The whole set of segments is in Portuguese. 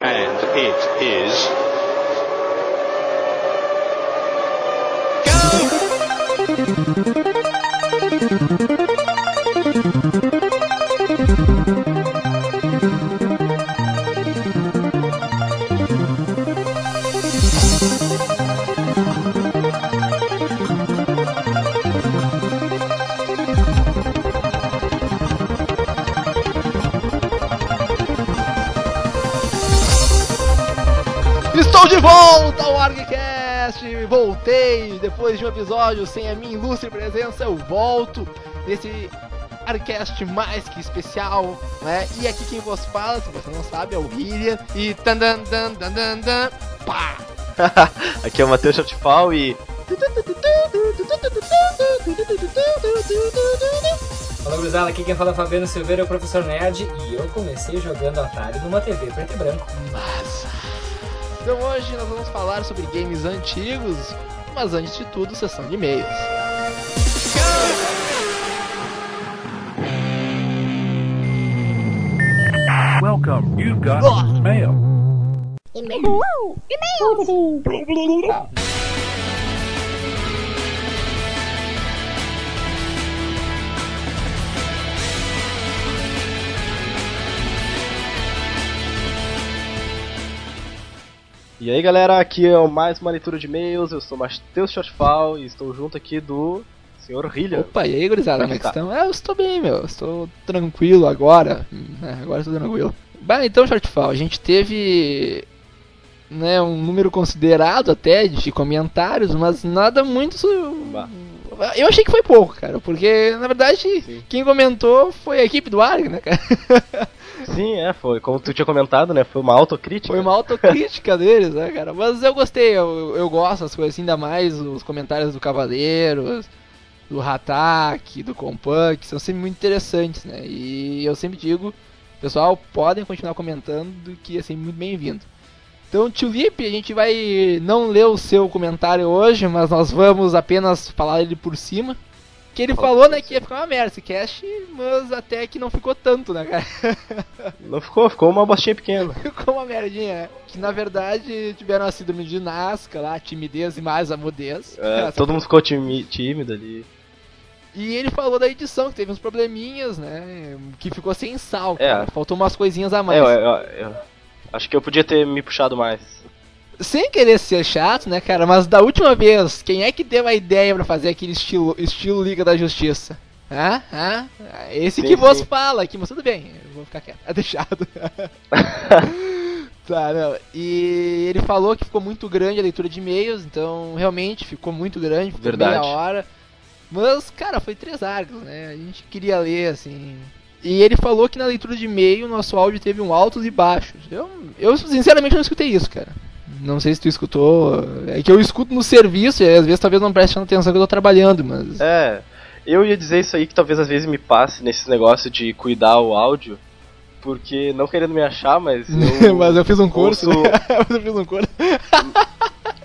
And it is. Estou de volta ao ArgCast! Voltei depois de um episódio sem a minha ilustre presença. Eu volto nesse ArgCast mais que especial, né? E aqui quem vos fala, se você não sabe, é o William. E tan dan dan dan dan dan pá! Aqui é o Matheus Chatifal e. Fala gurizada, aqui quem fala é Fabiano Silveira, é o professor Nerd, e eu comecei jogando Atari numa TV preto e branco. Massa! Então hoje nós vamos falar sobre games antigos, mas antes de tudo, sessão de e-mails. Welcome. You've got mail. E aí galera, aqui é mais uma leitura de e-mails. Eu sou Matheus Chatifal e estou junto aqui do Sr. Hillian. Opa, e aí, gurizada, como é que que estão? É, eu estou bem, meu. Estou tranquilo agora. É, agora estou tranquilo. Bah, então, Shortfall, a gente teve né, um número considerado até de comentários, mas nada muito. Bah. Eu achei que foi pouco, cara, porque na verdade Sim. quem comentou foi a equipe do Arg, né, cara? Sim, é, foi. Como tu tinha comentado, né? Foi uma autocrítica. Foi uma autocrítica deles, né, cara? Mas eu gostei, eu, eu gosto das coisas, ainda mais os comentários do Cavaleiros, do Hatak, do Compunk, são sempre muito interessantes, né? E eu sempre digo, pessoal, podem continuar comentando que é sempre muito bem-vindo. Então, Tio a gente vai não ler o seu comentário hoje, mas nós vamos apenas falar ele por cima. Que ele falou, né, que ia ficar uma merda esse cast, mas até que não ficou tanto, né, cara? Não ficou, ficou uma bostinha pequena. Ficou uma merdinha, né? Que na verdade tiveram a síndrome de Nazca lá, timidez e mais a mudez. É, todo mundo ficou tímido ali. E ele falou da edição, que teve uns probleminhas, né? Que ficou sem sal, É. cara. Faltou umas coisinhas a mais. É, eu, eu- eu- acho que eu podia ter me puxado mais. Sem querer ser chato, né, cara? Mas da última vez, quem é que deu a ideia pra fazer aquele estilo, estilo Liga da Justiça? Hã? Hã? Esse Sim, que vos fala aqui, mas tudo bem, eu vou ficar quieto. É deixado. tá, não. E ele falou que ficou muito grande a leitura de e-mails, então realmente ficou muito grande, ficou Verdade. meia hora. Mas, cara, foi três arcos, né? A gente queria ler, assim. E ele falou que na leitura de e-mail nosso áudio teve um altos e baixos. Eu, eu sinceramente não escutei isso, cara. Não sei se tu escutou. É que eu escuto no serviço e às vezes talvez não preste atenção que eu tô trabalhando, mas. É, eu ia dizer isso aí que talvez às vezes me passe nesse negócio de cuidar o áudio. Porque não querendo me achar, mas eu. mas eu fiz um curso. ouço- né? mas eu fiz um curso.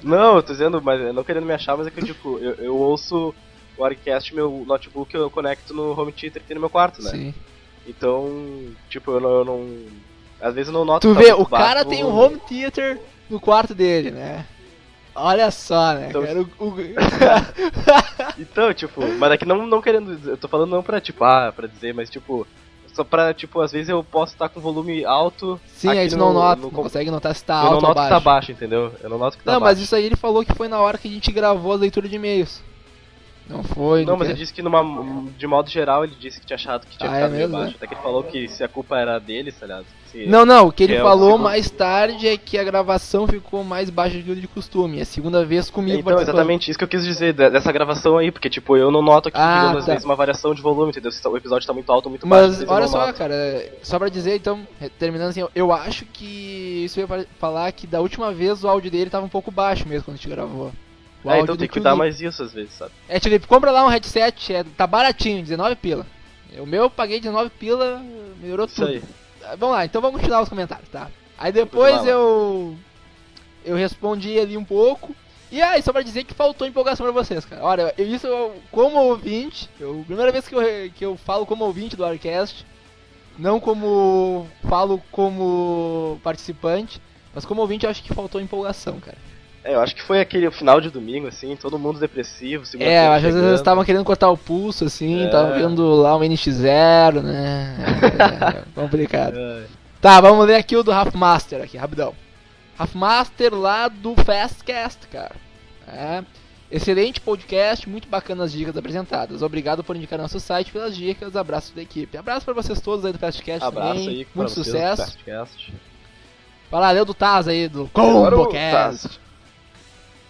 Não, eu tô dizendo, mas não querendo me achar, mas é que eu digo, eu, eu ouço o Arcast, meu notebook eu conecto no home theater que tem no meu quarto, né? Sim. Então, tipo, eu não, eu não. Às vezes eu não noto Tu vê, o cara tem um home theater no quarto dele, né? Olha só, né, Então-? O- o- Então, tipo, mas é que não, não querendo. Eu tô falando não pra, tipo, ah, pra dizer, mas tipo. Só pra, tipo, às vezes eu posso estar com volume alto. Sim, aqui aí tu no- não nota, no não consegue notar se tá eu alto não ou noto baixo. que tá baixo, entendeu? Eu não noto que tá Não, baixo. mas isso aí ele falou que foi na hora que a gente gravou a leitura de e-mails. Não foi? Não, mas ele disse que numa, de modo geral ele disse que tinha achado que tinha Ah, é ficado meio mesmo, baixo. Até que ele falou que se a culpa era dele, tá ligado? Se- Não, não, o que ele que é o falou segundo- mais tarde é que a gravação ficou mais baixa do que de costume. É a segunda vez comigo Então, exatamente isso que eu quis dizer, de- dessa gravação aí, porque, tipo, eu não noto aqui, Ah, digamos, às tá. vezes uma variação de volume, entendeu? Se o episódio tá muito alto ou muito baixo, Mas vezes eu olha só, noto. cara, só pra dizer então, terminando assim, eu- acho que isso ia fa- falar que da última vez o áudio dele tava um pouco baixo mesmo quando a gente gravou. O É, então tem que cuidar mais disso às vezes, sabe? É, Tio Lipe, compra lá um headset, é, tá baratinho, 19 pila. O meu eu paguei 19 pila, melhorou Isso tudo. aí. Ah, Vamos lá, então vamos continuar os comentários, tá? Aí depois eu eu respondi ali um pouco. E aí, só pra dizer que faltou empolgação pra vocês, cara. Olha, eu, isso eu, como ouvinte, eu, primeira vez que eu, que eu falo como ouvinte do Arcast, Não como. Falo como participante, mas como ouvinte eu acho que faltou empolgação, cara. É, eu acho que foi aquele final de domingo, assim, todo mundo depressivo. É, às vezes eles estavam querendo cortar o pulso, assim, É. estavam vendo lá o NX0, né? É, complicado. É. Tá, vamos ler aqui o do Halfmaster aqui, rapidão. Halfmaster lá do Fastcast, cara. É. Excelente podcast, muito bacanas as dicas apresentadas. Obrigado por indicar nosso site pelas dicas. Abraço da equipe. Abraço pra vocês todos aí do Fastcast Abraço também. aí muito sucesso. Fastcast. Vai lá, leu do Taz aí, do ComboCast.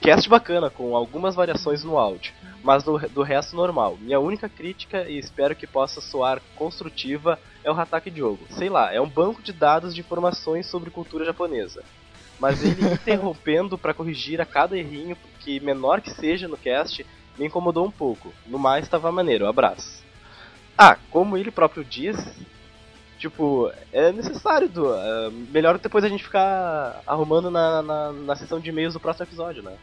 Cast bacana, com algumas variações no áudio, mas do, do resto normal. Minha única crítica, e espero que possa soar construtiva, é o Hatake Diogo. Sei lá, é um banco de dados de informações sobre cultura japonesa. Mas ele interrompendo pra corrigir a cada errinho, que menor que seja no cast, me incomodou um pouco. No mais, tava maneiro. Abraço. Ah, como ele próprio diz, tipo, é necessário, do, é, melhor depois a gente ficar arrumando na, na, na sessão de e-mails do próximo episódio, né?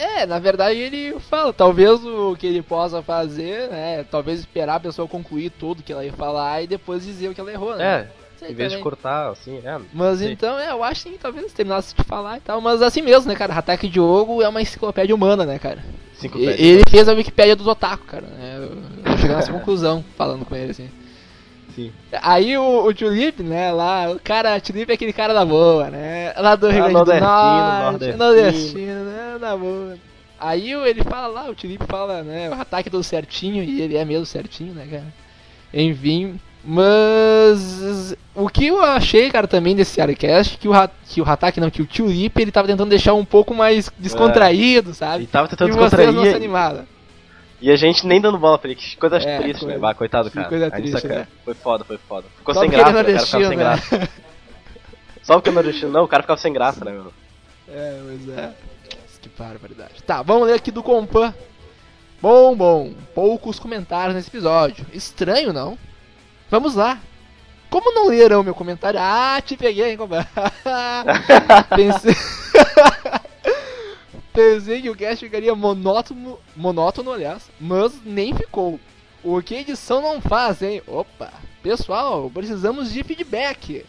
É, na verdade ele fala, talvez o que ele possa fazer, né, talvez esperar a pessoa concluir tudo que ela ia falar e depois dizer o que ela errou, né? É, Sei em vez de também. cortar, assim, é. Mas Sim. então, é, eu acho que talvez terminasse de falar e tal, mas assim mesmo, né, cara, Ataque Diogo é uma enciclopédia humana, né, cara? E- ele fez a Wikipédia dos otaku, cara, né, eu cheguei nessa conclusão falando com ele, assim. Aí o, o Tulip, né, lá, o cara, Tulip é aquele cara da boa, né, lá do Rio Grande do nordestino, Norte, nordestino. né, da boa. Aí o- ele fala lá, o Tulip fala, né, o ataque do certinho, e ele é mesmo certinho, né, cara. Enfim, mas o que eu achei, cara, também desse Arecast, que o, que o Hatak, não, que o Tulip, ele tava tentando deixar um pouco mais descontraído, sabe? Ele tava tentando e vocês não se animaram. E a gente nem dando bola pra ele, que coisa É, triste, coisa- né? Bah, coitado, que cara. coisa A gente triste, né? Foi foda, foi foda. Ficou Só sem é graça, cara ficava nordestino, sem né? graça. Só porque é nordestino, não, o cara ficava sem graça, né, meu? É, pois é. Que barbaridade. Tá, vamos ler aqui do Compan. Bom, bom. Poucos comentários nesse episódio. Estranho, não? Vamos lá. Como não leram meu comentário? Ah, te peguei, hein, Compan. Pensei... Pensei que o cast ficaria monótono, monótono, aliás, mas nem ficou. O que a edição não faz, hein? Opa! Pessoal, precisamos de feedback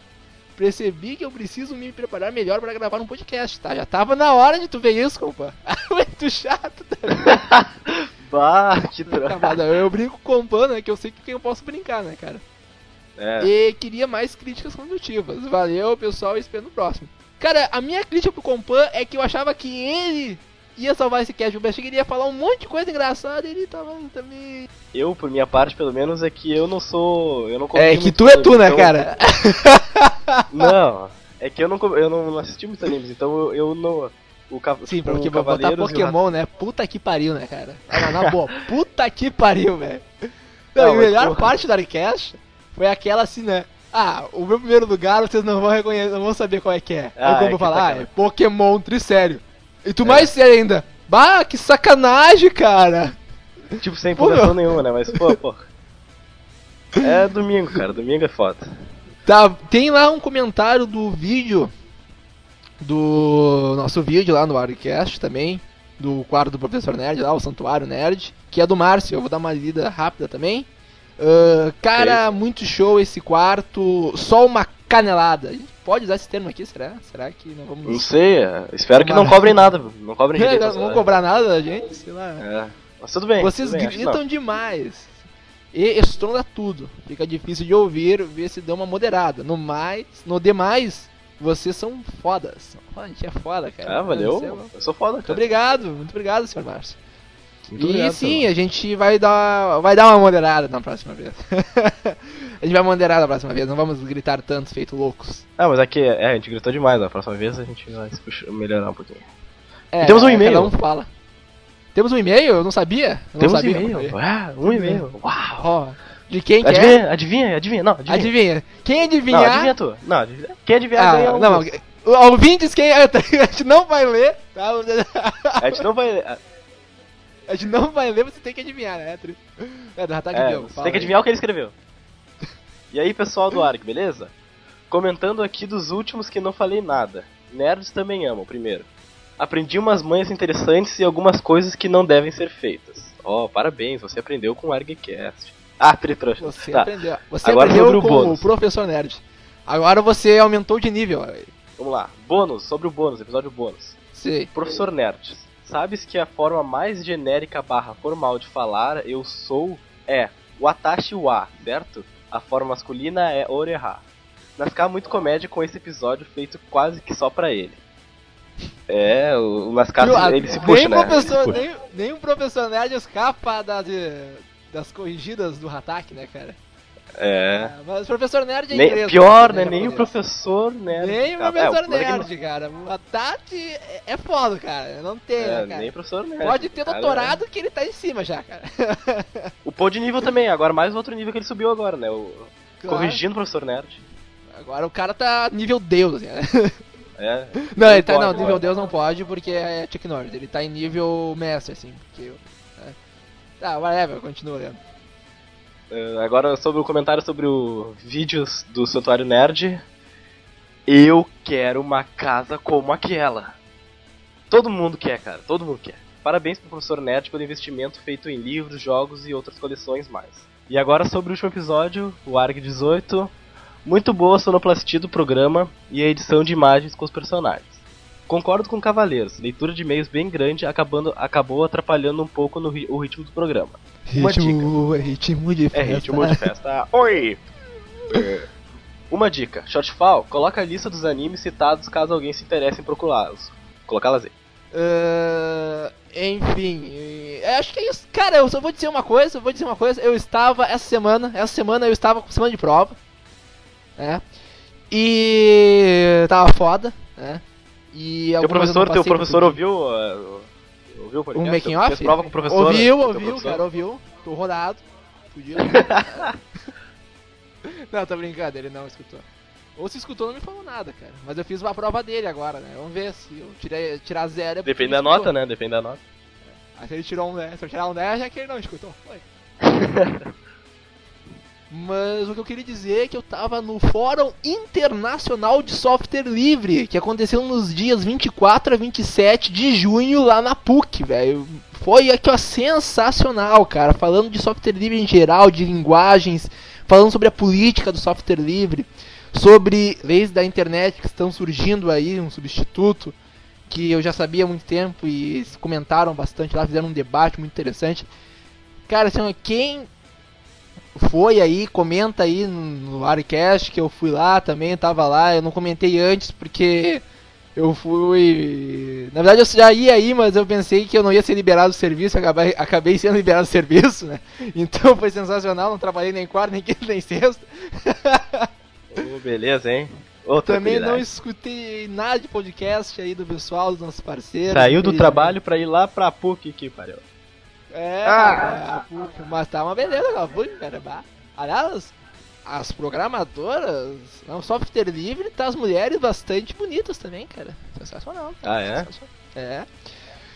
percebi que eu preciso me preparar melhor para gravar um podcast, tá? Já tava na hora de tu ver isso, compa. Muito chato, tá? Bah, que droga. Acabada. Eu brinco com o compa, né? Que eu sei que eu posso brincar, né, cara? É. E queria mais críticas construtivas. Valeu, pessoal, e espero no próximo. Cara, a minha crítica pro Compan é que eu achava que ele ia salvar esse cast. Que ele ia falar um monte de coisa engraçada e ele tava também. Eu, por minha parte, pelo menos, é que eu não sou. Eu não É que tu é tu, né, então- cara? Não, é que eu não, eu não assisti muitos animes, então eu, eu não. O, ca- Sim, porque o pra botar e o Pokémon, né? Puta que pariu, né, cara? Ah, na boa, puta que pariu, velho. Não, Não, e a melhor porra. parte da Arcast foi aquela assim, né? Ah, o meu primeiro lugar vocês não vão reconhecer, não vão saber qual é que é. Ah, Aí como é eu falar, ah, sacanagem. é Pokémon Trissério. E tu mais sério ainda. Bah, que sacanagem, cara. Tipo, sem empolgação nenhuma, né? Mas, pô, pô. É domingo, cara. Domingo é foda. Tá, tem lá um comentário do vídeo do nosso vídeo lá no Arcast também, do quadro do Professor Nerd lá, o Santuário Nerd, que é do Márcio. Eu vou dar uma lida rápida também. Ah, cara, muito show esse quarto, só uma canelada. A gente pode usar esse termo aqui, será? Será que não vamos... Não sei, é, espero que não cobrem nada. Não cobrem direito. não vamos cobrar nada da gente, sei lá. É. Mas tudo bem. Vocês tudo bem, gritam demais. E estronda tudo. Fica difícil de ouvir, ver se dá uma moderada. No mais, no demais, vocês são fodas. A gente é foda, cara. Ah, valeu. É. Eu sou foda, Muito cara. obrigado, muito obrigado, senhor Márcio. Muito e obrigado, sim, a gente vai dar, vai dar uma moderada na próxima vez. a gente vai moderar na próxima vez, não vamos gritar tanto, feito loucos. Ah, mas aqui, é, a gente gritou demais. Na próxima vez a gente vai se puxar- melhorar um pouquinho. É, temos um e-mail. Cada um fala. Temos um e-mail? Eu não sabia. Eu Temos não sabia. e-mail. Ah, um e-mail. Uau. Ó, de quem que é? Adivinha, adivinha, adivinha. Não, adivinha. Adivinha. Quem Não, adivinhar... adivinha tu. Não, adivinha. Quem adivinhar ganha Ah, um. não, ouvintes, quem a gente não vai ler, tá? A gente não vai. A gente não vai ler, você tem que adivinhar, né, Tri? É, do Hatak É, Diogo, você tem que aí. adivinhar o que ele escreveu. E aí, pessoal do Ark, beleza? Comentando aqui dos últimos que não falei nada. Nerds também amam, primeiro. Aprendi umas manhas interessantes e algumas coisas que não devem ser feitas. Ó, parabéns, você aprendeu com o ArgCast. Ah, Tritrouxa. Você Tá. aprendeu. Você Agora aprendeu sobre o com bônus. o professor Nerd. Agora você aumentou de nível. Vamos lá. Bônus, sobre o bônus, episódio bônus. Sei. Professor Nerd, sabes que a forma mais genérica barra formal de falar eu sou é Watashi wa, certo? A forma masculina é Oreha. Ficamos muito comédia com esse episódio feito quase que só pra ele. É, o Nascar ele se nem, puxa, o né? Professor, puxa. nem, nem o professor Nerd escapa das, das corrigidas do Hatak, né, cara? É. Ah, Mas o professor Nerd é Nem- inglês. pior, né, né? Nem o professor Nerd. Nem o cara. professor é, o Nerd, cara. O Hatak é, é foda, cara. Não tem, não- né, É, cara? nem o professor Nerd. Pode ter cara, doutorado que ele tá em cima já, cara. é. O pô de nível também, agora mais outro nível que ele subiu agora, né? O... Claro. Corrigindo o professor Nerd. Agora o cara tá nível Deus, assim, né? É. Não, ele tá, pode, não, nível pode. Deus não pode porque é Chuck Norris. Ele tá em nível Mestre, assim. Porque, é. Tá, whatever, continua, Leandro. Eh, agora sobre o comentário sobre o vídeos do Santuário Nerd. Eu quero uma casa como aquela. Todo mundo quer, cara. Todo mundo quer. Parabéns pro professor Nerd pelo investimento feito em livros, jogos e outras coleções mais. E agora sobre o último episódio, o ARG 18. Muito boa a sonoplastia do programa e a edição de imagens com os personagens. Concordo com Cavaleiros, leitura de e-mails bem grande acabando, acabou atrapalhando um pouco no ri- o ritmo do programa. Uma Ritmo, ritmo de É festa. ritmo de festa. Oi! É. Uma dica: Shortfall, coloca a lista dos animes citados caso alguém se interesse em procurá-los. Colocá-las aí. Ah, enfim, eh, acho que é isso. Cara, eu só vou dizer uma coisa, eu vou dizer uma coisa. Eu estava essa semana, essa semana eu estava com semana de prova, né? E tava foda, né? E Teu professor, teu professor ouviu, uh, ouviu o Um podcast? making Fez off? prova com o professor? Ouviu, ouviu, professor? cara, ouviu. Tô rodado. Fudido. não, tô brincando, ele não escutou. Ou se escutou, não me falou nada, cara. Mas eu fiz uma prova dele agora, né? Vamos ver se eu tirei, tirar zero. é Depende da nota, né? Depende da nota. Aí se ele tirou um 10, se eu tirar um 10, já que ele não escutou. Foi. Mas o que eu queria dizer é que eu tava no Fórum Internacional de Software Livre, que aconteceu nos dias 24 a 27 de junho lá na PUC, velho. Foi aqui, ó, sensacional, cara. Falando de software livre em geral, de linguagens, falando sobre a política do software livre, sobre leis da internet que estão surgindo aí, um substituto que eu já sabia há muito tempo e comentaram bastante lá, fizeram um debate muito interessante. Cara, assim, quem foi aí, comenta aí no Arcast que eu fui lá também, tava lá, eu não comentei antes porque eu fui. Na verdade eu já ia aí, mas eu pensei que eu não ia ser liberado do serviço, acabei, acabei sendo liberado do serviço, né? Então foi sensacional, não trabalhei nem quarta, nem quinta, nem sexta. Ô, beleza, hein? Também não escutei nada de podcast aí do pessoal, dos nossos parceiros. Saiu do infelizmente. trabalho pra ir lá pra PUC que pariu. É, Ah. é, mas tá uma beleza PUC, cara. Aliás, as programadoras, não software livre, tá as mulheres bastante bonitas também, cara. Sensacional. Ah, é? Sensacional. É.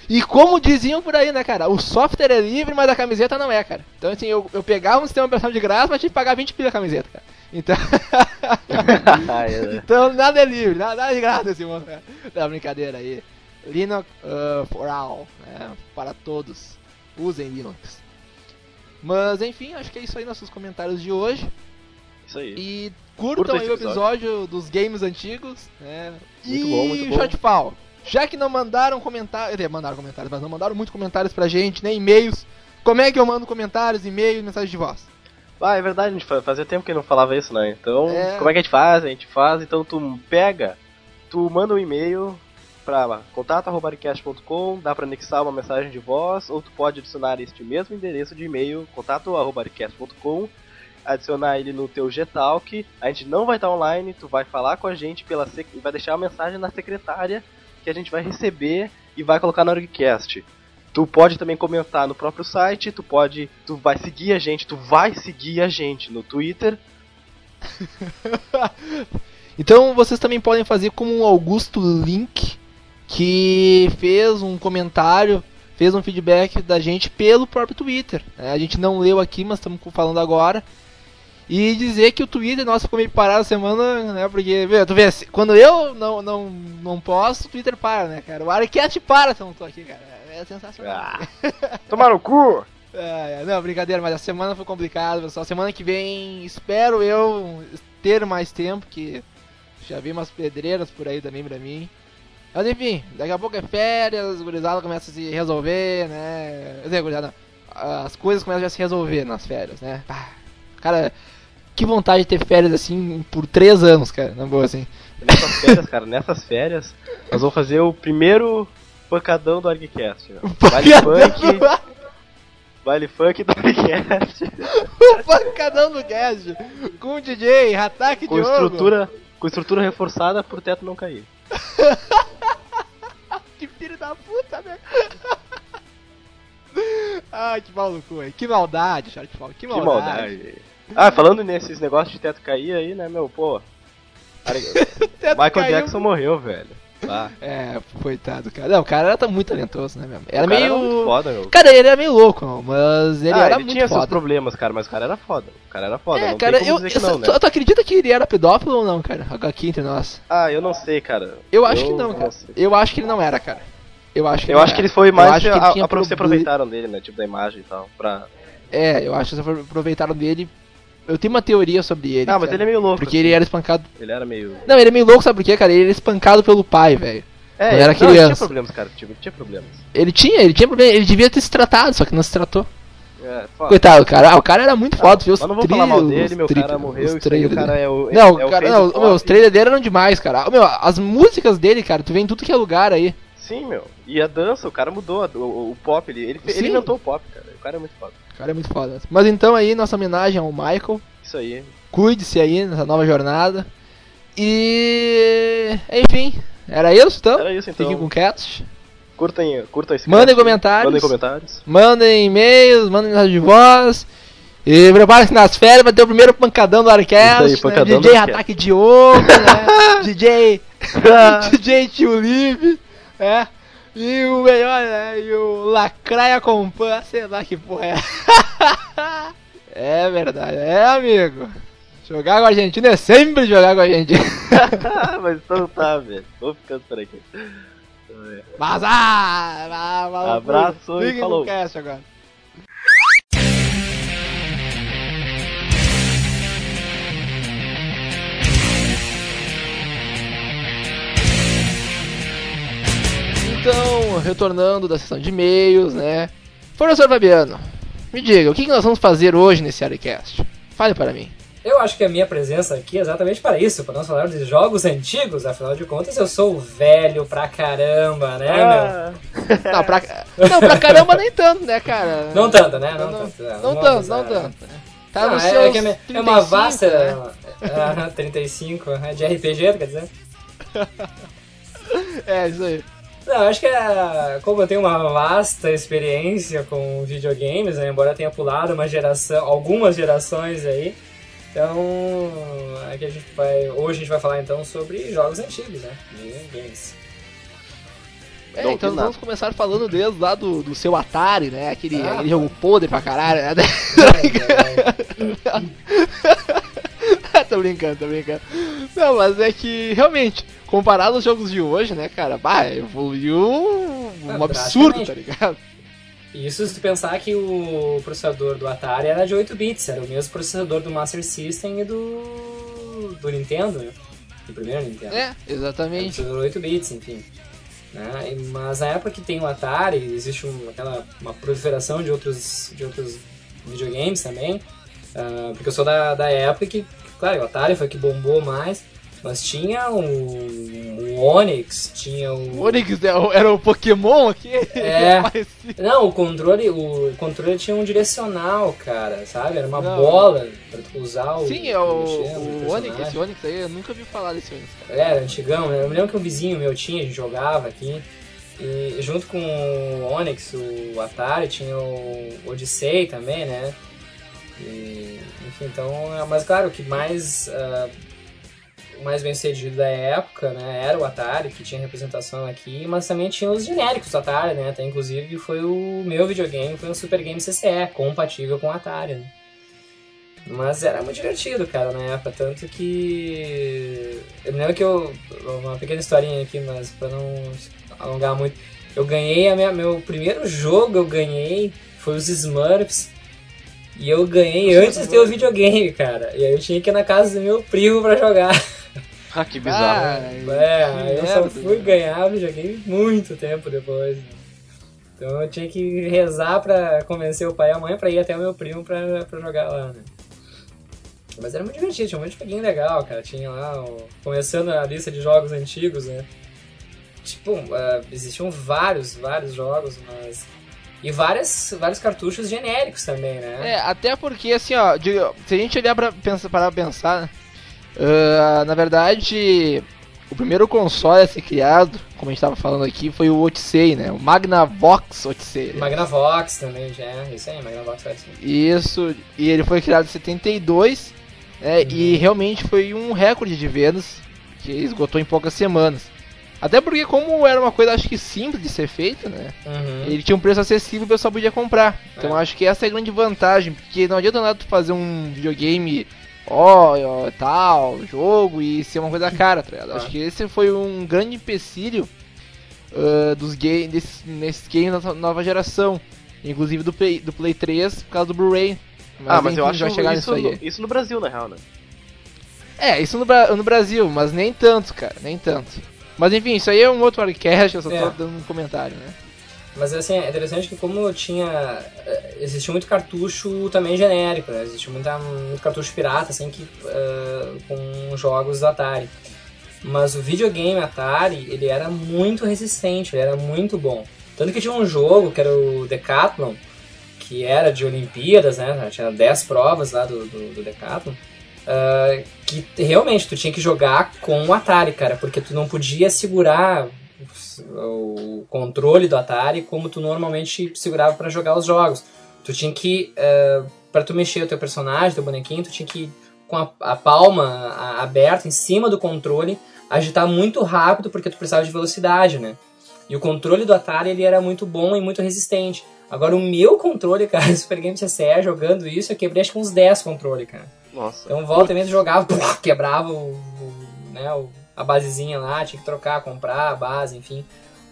E como diziam por aí, né, cara? O software é livre, mas a camiseta não é, cara. Então, assim, eu, eu pegava um sistema operacional de graça, mas tinha que pagar 20 pila a camiseta, cara. Então, é. então nada é livre, nada, nada é de graça esse mundo, cara. Não, brincadeira aí. Linux uh, for all, né? Para todos. Usem Linux. Mas enfim, acho que é isso aí nossos comentários de hoje. Isso aí. E curtam Curta aí o episódio dos games antigos, né? Muito e bom, muito bom. Shotfall. Já que não mandaram comentários, mandaram comentários, mas não mandaram muitos comentários pra gente, nem e-mails. Como é que eu mando comentários, e-mails, mensagens de voz? Ah, é verdade, a gente fa- fazia tempo que não falava isso, né? Então, É. como é que a gente faz? A gente faz, então tu pega, tu manda um e-mail pra contato.aricast.com, dá pra anexar uma mensagem de voz, ou tu pode adicionar este mesmo endereço de e-mail, contato.aricast.com, adicionar ele no teu Gtalk, a gente não vai estar online, tu vai falar com a gente pela sec... vai deixar uma mensagem na secretária que a gente vai receber e vai colocar na Orgcast. Tu pode também comentar no próprio site, tu pode, tu vai seguir a gente, tu vai seguir a gente no Twitter. Então vocês também podem fazer como o Augusto Link, que fez um comentário, fez um feedback da gente pelo próprio Twitter. né? A gente não leu aqui, mas estamos falando agora. E dizer que o Twitter, nossa, ficou meio parado a semana, né? Porque, vê, tu vê, quando eu não, não, não posto, o Twitter para, né, cara? O Arquete para se eu não tô aqui, cara. É sensacional. Ah, tomar no cu! É, é, não, brincadeira, mas a semana foi complicada, pessoal. Semana que vem, espero eu ter mais tempo, que já vi umas pedreiras por aí também pra mim. Mas enfim, daqui a pouco é férias, o gurizada começa a se resolver, né? Quer dizer, gurizada, as coisas começam a se resolver nas férias, né? Pá, cara, que vontade de ter férias assim por três anos, cara, na boa, assim. Nessas férias, cara, nessas férias, nós vamos fazer o primeiro pancadão do ArgCast. né? Baile funk, baile funk do ArgCast. o pancadão do cast com o DJ, ataque Com Diogo. estrutura, com estrutura reforçada pro teto não cair. Da puta, né? Ai, que maluco, aí. Que maldade, Shortfall. Que Que maldade. maldade. Ah, falando nesses negócios de teto cair aí, né, meu, pô. Michael caiu. Jackson morreu, velho. Tá. É, coitado, cara. Não, o cara era muito talentoso, né, meu? Era O cara meio. Era muito foda, meu. Cara, ele era meio louco, não, mas ele ah, era ele muito tinha seus foda. problemas, cara, mas o cara era foda. O cara era foda, É, não cara, eu, eu- não, né? tu, tu acredita que ele era pedófilo ou não, cara? Aqui entre nós. Ah, eu não sei, cara. Eu acho que não, cara. Eu acho que ele não era, cara. Eu acho que Eu não acho que era. ele foi Eu mais acho que ele a, a, proble- aproveitaram dele, né? Tipo da imagem e tal. Pra... É, eu acho que eles aproveitaram dele. Eu tenho uma teoria sobre ele. Ah, mas cara. ele é meio louco. Porque assim. ele era espancado. Ele era meio. Não, ele é meio louco, sabe por quê, cara? Ele era espancado pelo pai, velho. É, Quando era não, ele tinha criança. problemas, cara. Tipo, ele tinha problemas. Ele tinha, ele tinha problema, ele devia ter se tratado, só que não se tratou. É, foda. Coitado, cara. Ah, o cara era muito foda, viu? Mas não vou falar mal dele, meu cara morreu. o cara é o. Não, é o cara, face não, do meu, os trailers dele eram demais, cara. Meu, as músicas dele, cara, tu vê em tudo que é lugar aí. Sim, meu. E a dança, o cara mudou o, o- o pop. Ele, ele, ele inventou o pop, cara. O cara é muito foda. O cara é muito foda. Mas então aí, nossa homenagem ao Michael. Isso aí. Cuide-se aí nessa nova jornada. E. Enfim, era isso então? Era isso então. Fiquem com cats. Curtem, curtam esse Mandem cast, comentários. Mandem comentários. Mandem e-mails, mandem mensagem de voz. E preparem-se nas férias pra ter o primeiro pancadão do Arcast. Isso aí, pancadão do DJ. Ataque Diogo, né? DJ. DJ Tio Live. É. E o melhor, né? E o Lacraia Compan, sei lá que porra é. é verdade, é amigo. Jogar com a Argentina é sempre jogar com a Argentina. Mas então tá, velho. Vou ficando por aqui. Mas ah, ah. Abraço e falou. cast agora. Então, retornando da sessão de e-mails, né? Professor Fabiano, me diga, o que nós vamos fazer hoje nesse Arecast? Fale para mim. Eu acho que a minha presença aqui é exatamente para isso, para nós falar de jogos antigos, afinal de contas eu sou velho pra caramba, né, Ah, Não, pra, não, pra caramba nem tanto, né, cara? meu? Não tanto, né? Não, Não, tanto. é, não vamos tanto, não abusar. tanto. Tá Não, é, é, é 35, uma vasta. né? ah, 35, é de RPG, quer dizer? É, isso aí. Não, acho que é, como eu tenho uma vasta experiência com videogames, né, embora eu tenha pulado uma geração, algumas gerações aí, então aqui a gente vai, hoje a gente vai falar então sobre jogos antigos, né, games. É, então vamos começar falando desde lá do, do seu Atari, né? Aquele, Ah, aquele jogo podre pra caralho, né? tô brincando, tô brincando. Não, mas é que realmente, comparado aos jogos de hoje, né, cara, bah, evoluiu um Ah, absurdo, tá ligado? Isso se tu pensar que o processador do Atari era de 8 bits, era o mesmo processador do Master System e do, do Nintendo, né, do primeiro Nintendo. É, Era exatamente. processador 8 bits, enfim. Né? Mas na época que tem o Atari, existe um- aquela, uma proliferação de outros, de outros videogames também. ah, porque eu sou da, da época que, claro, o Atari foi que bombou mais. Mas tinha o, o Onix, tinha o. O Onix é o- era o Pokémon aqui? É. Não, o controle, o controle tinha um direcional, cara, sabe? Era uma Não. bola pra tu usar o. Sim, é o, mexer no o Onix, esse Onix aí, eu nunca vi falar desse Onix, cara. Era antigão, né? Eu me lembro que um vizinho meu tinha, a gente jogava aqui. E junto com o Onix, o Atari, tinha o Odyssey também, né? E, enfim, então, é- mas claro, o que mais, o mais bem sucedido da época, né, era o Atari, que tinha representação aqui, mas também tinha os genéricos do Atari, né? Até inclusive foi o meu videogame, foi um Super Game CCE, compatível com o Atari, né? Mas era muito divertido, cara, na época, tanto que. Eu me lembro que eu. Uma pequena historinha aqui, mas pra não alongar muito. Eu ganhei a minha, meu primeiro jogo, eu ganhei foi os Smurfs. E eu ganhei antes de ter o videogame, cara. E aí eu tinha que ir na casa do meu primo pra jogar. Ah, que bizarro. Ah, É, eu só fui né? ganhar videogame muito tempo depois. né? Então eu tinha que rezar pra convencer o pai e a mãe pra ir até o meu primo pra, pra jogar lá, né? Mas era muito divertido, tinha um monte de joguinho legal, cara. Tinha lá, o- começando a lista de jogos antigos, né? Tipo, ah, existiam vários, vários jogos, mas... E várias, vários cartuchos genéricos também, né? É, até porque, assim, ó, de- se a gente olhar pra pensar, parar pra pensar, ah, na verdade, o primeiro console a ser criado, como a gente tava falando aqui, foi o Odyssey, né? O Magnavox Odyssey. né? Magnavox também, já. é Isso aí, Magnavox assim. Isso, e ele foi criado em 72, né, e realmente foi um recorde de vendas, que esgotou em poucas semanas. Até porque, como era uma coisa, acho que simples de ser feita, né? Uhum. Ele tinha um preço acessível e o pessoal podia comprar. Então É. acho que essa é a grande vantagem, porque não adianta nada tu fazer um videogame, ó, tal, jogo e ser uma coisa cara, tá ligado? Acho Ah. que esse foi um grande empecilho ah, dos games, desses, nesses games da nova geração. Inclusive do Play, do Play 3 por causa do Blu-ray. ah, mas eu acho vai chegar isso, nisso no, aí. isso no Brasil, na real, né? É, isso no, Bra- no Brasil, mas nem tanto, cara, nem tanto. Mas enfim, isso aí é um outro podcast, eu só tô É. dando um comentário, né? Mas assim, é interessante que como tinha. eh, Existia muito cartucho também genérico, né? Existia muita, muito cartucho pirata, assim, que, eh, com jogos Atari. Mas o videogame Atari, ele era muito resistente, ele era muito bom. Tanto que tinha um jogo, que era o Decathlon, que era de Olimpíadas, né? Tinha 10 provas lá do, do, do Decathlon. ah, que realmente tu tinha que jogar com o Atari, cara, porque tu não podia segurar o controle do Atari como tu normalmente segurava pra jogar os jogos. Tu tinha que, uh, para tu mexer o teu personagem, teu bonequinho, tu tinha que com a, a palma a- aberta em cima do controle agitar muito rápido porque tu precisava de velocidade, né? E o controle do Atari ele era muito bom e muito resistente. Agora o meu controle, cara, do Super Game CCE jogando isso, eu quebrei acho que uns 10 controles, cara. Nossa. Então volta e meia tu jogava, quebrava o, o- né, o- a basezinha lá, tinha que trocar, comprar a base, enfim.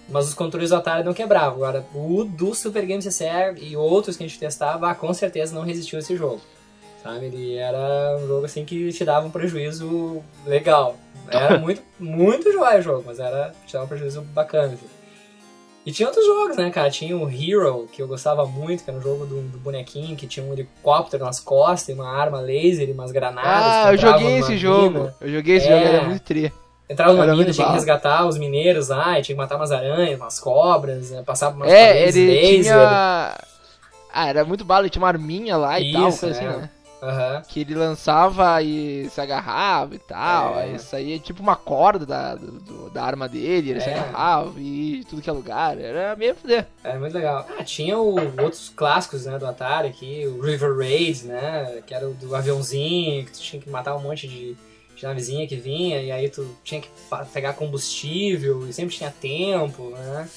Mas os controles do Atari não quebravam. Agora, o do Super Game CCE e outros que a gente testava, ah, com certeza não resistiu a esse jogo. Sabe? Ele era um jogo assim que te dava um prejuízo legal. Era muito, muito joia o jogo, mas era, te dava um prejuízo bacana. assim. E tinha outros jogos, né, cara? Tinha o Hero, que eu gostava muito, que era um jogo do, do bonequinho, que tinha um helicóptero nas costas, e uma arma laser e umas granadas. Ah, eu joguei esse jogo. mina. Eu joguei esse É. jogo, era muito tri. Entrava numa mina, tinha que resgatar os mineiros lá, tinha que matar umas aranhas, umas cobras, né? passava umas É, ele laser. tinha. Ah, era muito bala, ele tinha uma arminha lá e tal, Isso, coisa assim, é. né? Aham. Que ele lançava e se agarrava e tal. É. Aí saía tipo uma corda da, do- da arma dele, ele se É. agarrava e tudo que é lugar. Era meio fuder. Era muito legal. Ah, tinha o, outros clássicos, né, do Atari aqui, o River Raid, né, que era o do aviãozinho, que tu tinha que matar um monte de, de navezinha que vinha, e aí tu tinha que pegar combustível, e sempre tinha tempo, né.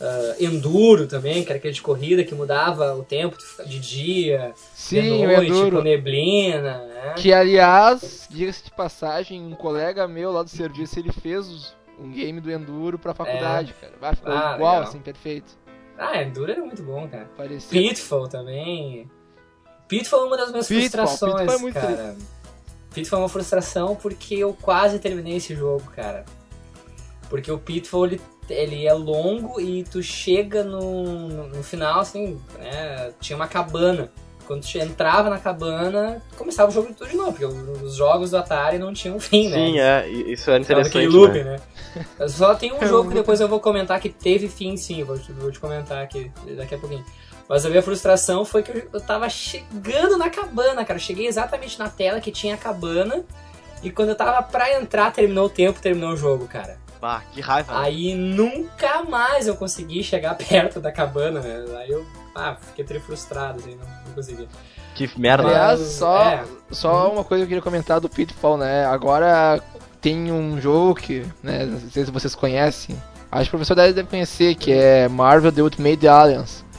Ah, Enduro também, que era aquele de corrida que mudava o tempo de dia, Sim, de noite, com neblina, né. Que aliás, diga-se de passagem, um colega meu lá do serviço, ele fez um game do Enduro pra faculdade, cara. Vai, ficou É. Ah, igual, legal. assim, perfeito. Ah, Enduro era muito bom, cara. Parecia. Pitfall também. Pitfall é uma das minhas Pitfall, frustrações, Pitfall é muito cara. Pitfall é uma frustração porque eu quase terminei esse jogo, cara. Porque o Pitfall, ele, ele é longo e tu chega no, no, no final, assim, né, tinha uma cabana. Quando tu entrava na cabana, começava o jogo tudo de novo, porque os jogos do Atari não tinham fim, né? Sim, é. Isso é Tava interessante. loop, né? né? Só tem um jogo que depois eu vou comentar que teve fim sim, vou te, vou te comentar aqui daqui a pouquinho. Mas a minha frustração foi que eu, eu tava chegando na cabana, cara. Eu cheguei exatamente na tela que tinha a cabana. E quando eu tava pra entrar, terminou o tempo, terminou o jogo, cara. Bah, que raiva. né? Aí nunca mais eu consegui chegar perto da cabana, né? Aí eu ah, fiquei tri frustrado, assim, não, não consegui. Que merda. Aliás, só, é. só uma coisa que eu queria comentar do Pitfall, né? Agora tem um jogo que, né, não sei se vocês conhecem, acho que o professor deve conhecer, que é Marvel The Ultimate Alliance.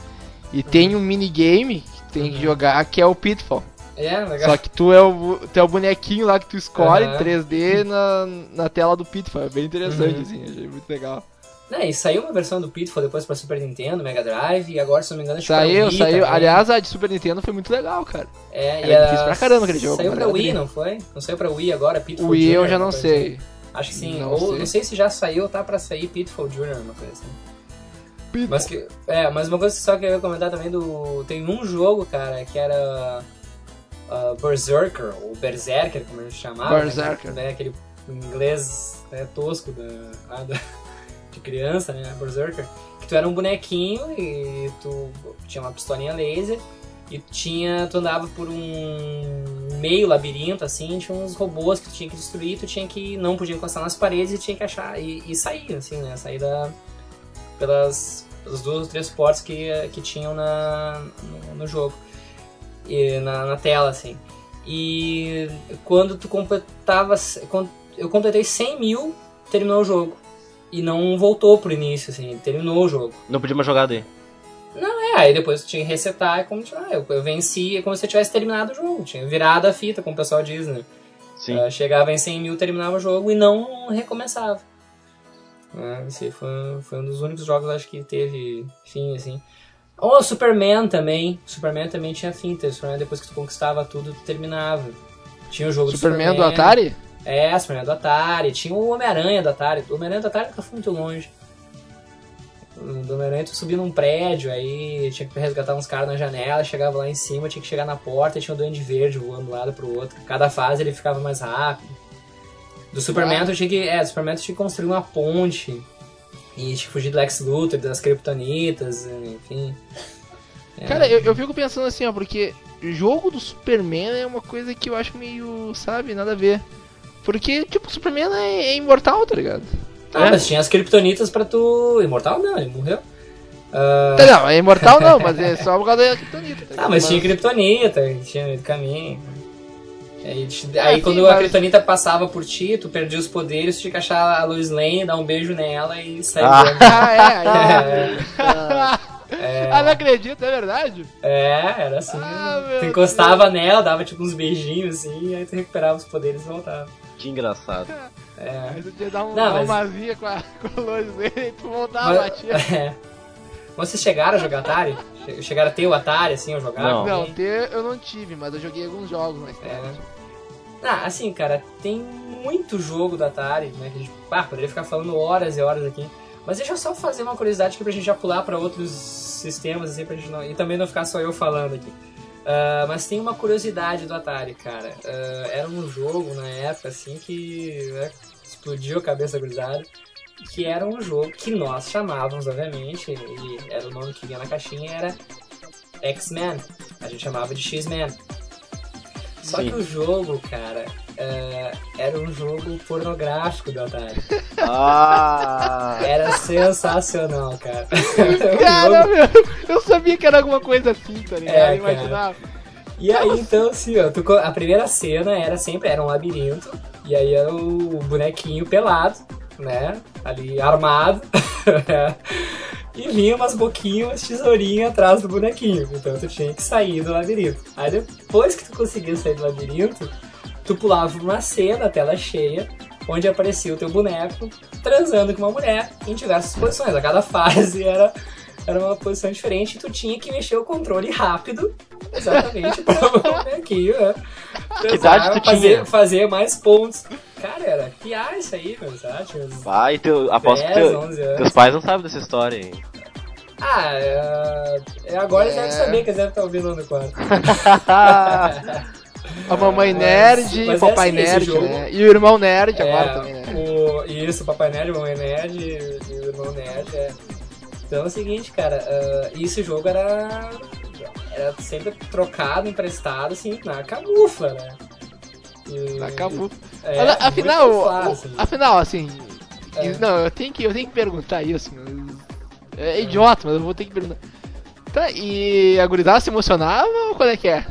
E tem um minigame que tem que Uhum. jogar que é o Pitfall. É, legal. Só que tu é o, tu é o bonequinho lá que tu escolhe em 3D na, na tela do Pitfall. É bem interessante, Uhum. assim, achei muito legal. Né, e saiu uma versão do Pitfall depois pra Super Nintendo, Mega Drive, e agora, se não me engano, acho que Saiu, Wii saiu. também. Aliás, a de Super Nintendo foi muito legal, cara. é, era difícil pra caramba aquele jogo, Saiu mas pra Wii, não foi? Não saiu pra Wii agora, Pitfall O Wii eu Junior, já não assim. sei. Acho que sim. Não ou sei. não sei se já saiu ou tá pra sair Pitfall Junior, uma coisa assim. Mas, que, é, mas uma coisa só que eu ia comentar também do. Tem um jogo, cara, que era. uh, Berserker, ou Berserker, como a gente chamava. Berserker. Né, aquele inglês né, tosco da, lá da- de criança, né? Berserker. Que tu era um bonequinho e tu tinha uma pistolinha laser. E tinha, tu andava por um meio labirinto, assim, tinha uns robôs que tu tinha que destruir, tu tinha que, não podia encostar nas paredes e tinha que achar, e, e sair, assim, né, sair da, pelas, pelas duas ou três portas que, que tinham na, no, no jogo, e na, na tela, assim. E quando tu completava, quando eu completei 100 mil, terminou o jogo. E não voltou pro início, assim, terminou o jogo. Não podia mais jogar daí. É, aí depois tu tinha que resetar e continuar. Eu, eu venci é como se eu tivesse terminado o jogo. Tinha virado a fita, como o pessoal diz, né? Sim. Ah, chegava em 100 mil, terminava o jogo e não recomeçava. Ah, esse foi, foi um dos únicos jogos, acho que teve fim, assim. Ou Superman também. Superman também tinha fim. Superman, depois que tu conquistava tudo, tu terminava. Tinha o jogo Superman do do Superman. Atari? É, Superman do Atari. Tinha o Homem-Aranha do Atari. O Homem-Aranha do Atari nunca foi muito longe. Do Homem-Aranha tu subia num prédio, aí tinha que resgatar uns caras na janela, chegava lá em cima, tinha que chegar na porta e tinha o Duende Verde voando de um lado pro outro. Cada fase ele ficava mais rápido. Do Superman Ah. tu tinha que. É, do Superman tu tinha que construir uma ponte. E tinha que fugir do Lex Luthor, das Kryptonitas, enfim. É. Cara, eu, eu fico pensando assim, ó, porque jogo do Superman é uma coisa que eu acho meio, sabe, nada a ver. Porque, tipo, o Superman é, é imortal, tá ligado? Ah, É. mas tinha as Kryptonitas pra tu. Imortal não, ele morreu. Ah, Tá, Não, é imortal não, mas é só por causa da Kryptonita. tá Ah, mas tinha ligado? Kryptonita, tinha meio do caminho. Aí, te- Ah, aí sim, quando a mas- Kryptonita passava por ti, tu perdia os poderes, tu tinha que achar a Lois Lane, dar um beijo nela e sair Ah. Ah, é, é. É, Ah, não acredito, é verdade? é, era assim. Ah, tu encostava nela, dava tipo uns beijinhos assim, aí tu recuperava os poderes e voltava. Que engraçado. É. Aí tu tinha que dar um, Não, mas- uma via com a, com a Lois Lane e tu voltava, Mas, batia. é. Vocês chegaram a jogar Atari? Che- Chegaram a ter o Atari, assim, ou jogar? Não. Não, ter eu não tive, mas eu joguei alguns jogos mais tarde. Ah, assim, cara, tem muito jogo da Atari, né? Que a gente ah, poderia ficar falando horas e horas aqui. Mas deixa eu só fazer uma curiosidade aqui pra gente já pular pra outros sistemas, assim, pra gente não. E também não ficar só eu falando aqui. Ah, mas tem uma curiosidade do Atari, cara. Ah, era um jogo na época, assim, que né, explodiu a cabeça gurizada. Que era um jogo que nós chamávamos, obviamente, e era o nome que vinha na caixinha, era X-Men. A gente chamava de X-Men. Só Sim. que o jogo, cara, é, era um jogo pornográfico do Atari. Ah! Era sensacional, cara. Era um Cara, jogo- meu, eu sabia que era alguma coisa assim, tá ligado? É, eu cara. imaginava. E aí, então, assim, ó, tu a primeira cena era sempre, era um labirinto, e aí era o bonequinho pelado, né, ali armado, e vinha umas boquinhas, umas tesourinhas atrás do bonequinho, então tu tinha que sair do labirinto. Aí depois que tu conseguia sair do labirinto, tu pulava uma cena, tela cheia, onde aparecia o teu boneco transando com uma mulher em diversas posições. A cada fase era, era uma posição diferente e tu tinha que mexer o controle rápido, exatamente, para o bonequinho, né? Que idade tu fazer, tinha? Fazer mais pontos. Cara, era piar isso aí, meu, sabe? Vai, teu, aposto que 10, teu, 11 anos. teus pais não sabem dessa história aí. Ah, é, é, agora eles É. devem saber que eles devem estar ouvindo lá no quarto. A mamãe Mas- nerd, mas o papai é assim, nerd, jogo- né? E o irmão nerd agora É, também, né? O, isso, o Papai Nerd, o Mamãe Nerd e o Irmão Nerd. É. Então é o seguinte, cara, e esse jogo era, era sempre trocado, emprestado, assim, na camufla, né? E- Acabou. É, Mas, afinal, o- assim. afinal, assim. É. Não, eu tenho, que, eu tenho que perguntar isso. É idiota, mas eu vou ter que perguntar. Tá, e a gurizada se emocionava ou qual é que é?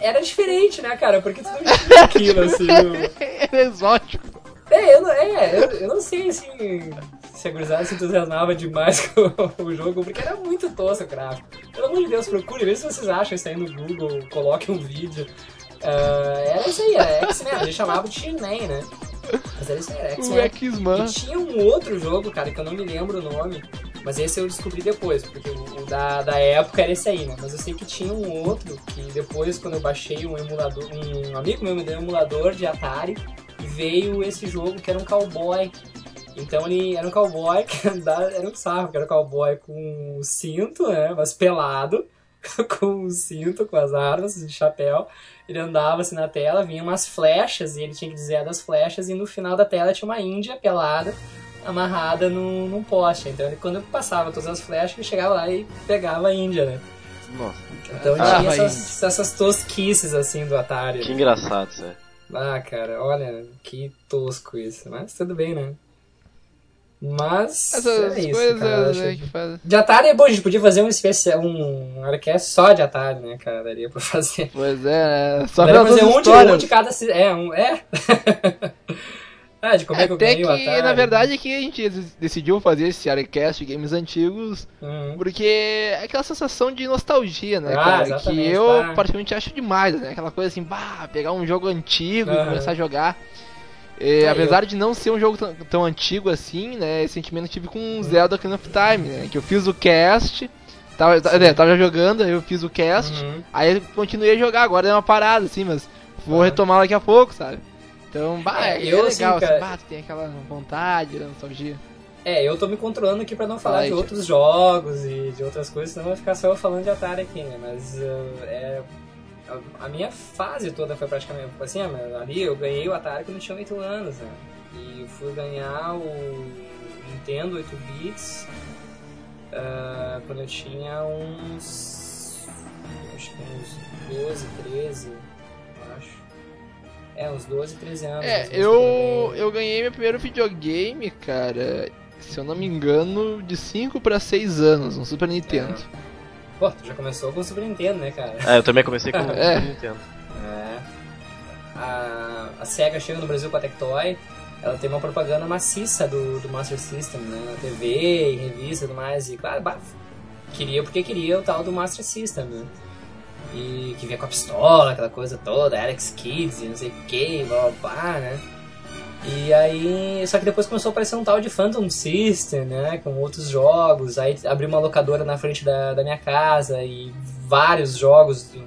Era diferente, né, cara? Porque tu não tinha aquilo, assim. o- Era exótico. É, eu não, é, eu, eu não sei, assim, se a gurizada se entusiasmava demais com o jogo, porque era muito tosco o gráfico. Pelo amor de Deus, procure, vê se vocês acham isso aí no Google, coloque um vídeo. Ah, era isso aí, era X-Men, a gente chamava de X-Men, né? Mas era isso aí, era O X-Men. X-Man. E tinha um outro jogo, cara, que eu não me lembro o nome, mas esse eu descobri depois, porque o o da, da época era esse aí, né? Mas eu sei que tinha um outro que depois, quando eu baixei um emulador, um amigo meu me deu um emulador de Atari e veio esse jogo que era um cowboy. Então ele era um cowboy que andava, era um sarro, que era um cowboy com um cinto, né? Mas pelado, com um cinto, com as armas, de chapéu. Ele andava assim na tela, vinha umas flechas e ele tinha que dizer das flechas, e no final da tela tinha uma índia pelada amarrada num, num poste. Então ele, quando passava todas as flechas, ele chegava lá e pegava a índia, né? Nossa, Então Ah, tinha essas, essas tosquices assim do Atari. que engraçado, sério. Ah, cara, olha, que tosco isso. Mas tudo bem, né? Mas. Essas é isso, coisas cara, né, que fazem. De Atari é bom, a gente podia fazer um especial, um orquestra só de Atari, né, cara? Daria pra fazer. Pois é, né? Só Daria pra fazer um de, um de cada. É, um. É. ah, de como é que eu Até ganhei que, o Atari. na verdade, é que a gente decidiu fazer esse Arecast de games antigos Uhum. porque é aquela sensação de nostalgia, né, Ah, cara? Que eu tá. praticamente acho demais, né? Aquela coisa assim, bah, pegar um jogo antigo e Aham. começar a jogar. É, Ah, apesar de não ser um jogo tão, tão antigo assim, né? Esse sentimento eu tive com Zelda Ocarina of Time, né? Que eu fiz o cast, tava, é, tava jogando, eu fiz o cast, Uhum. aí eu continuei a jogar, agora é uma parada, assim, mas vou Aham. retomar daqui a pouco, sabe? Então, bah, É, é, eu, legal, assim, assim, cara- bah, tem aquela vontade, né, nostalgia. É, eu tô me controlando aqui pra não falar Fala aí, de outros jogos e de outras coisas, senão vai ficar só eu falando de Atari aqui, né? Mas uh, é, a, a minha fase toda foi praticamente assim, ah, ali eu ganhei o Atari quando eu tinha 8 anos, né? E fui ganhar o Nintendo 8 bits ah, quando eu tinha uns. acho que uns 12, 13, eu acho. É, uns 12, 13 anos. É, eu, quando eu ganhei meu primeiro videogame, cara, se eu não me engano, de 5 pra 6 anos, um Super Nintendo. Pô, tu já começou com o Super Nintendo, né, cara? É, eu também comecei com o É. Super Nintendo. É. A, a SEGA chega no Brasil com a Tectoy, ela tem uma propaganda maciça do, do Master System, né? Na TV, em revista e tudo mais. E claro, bah, queria porque queria o tal do Master System, né? E que vinha com a pistola, aquela coisa toda, Alex Kids e não sei o que, blá blá blá, né? E aí, só que depois começou a aparecer um tal de Phantom System, né? Com outros jogos. Aí abriu uma locadora na frente da, da minha casa e vários jogos do,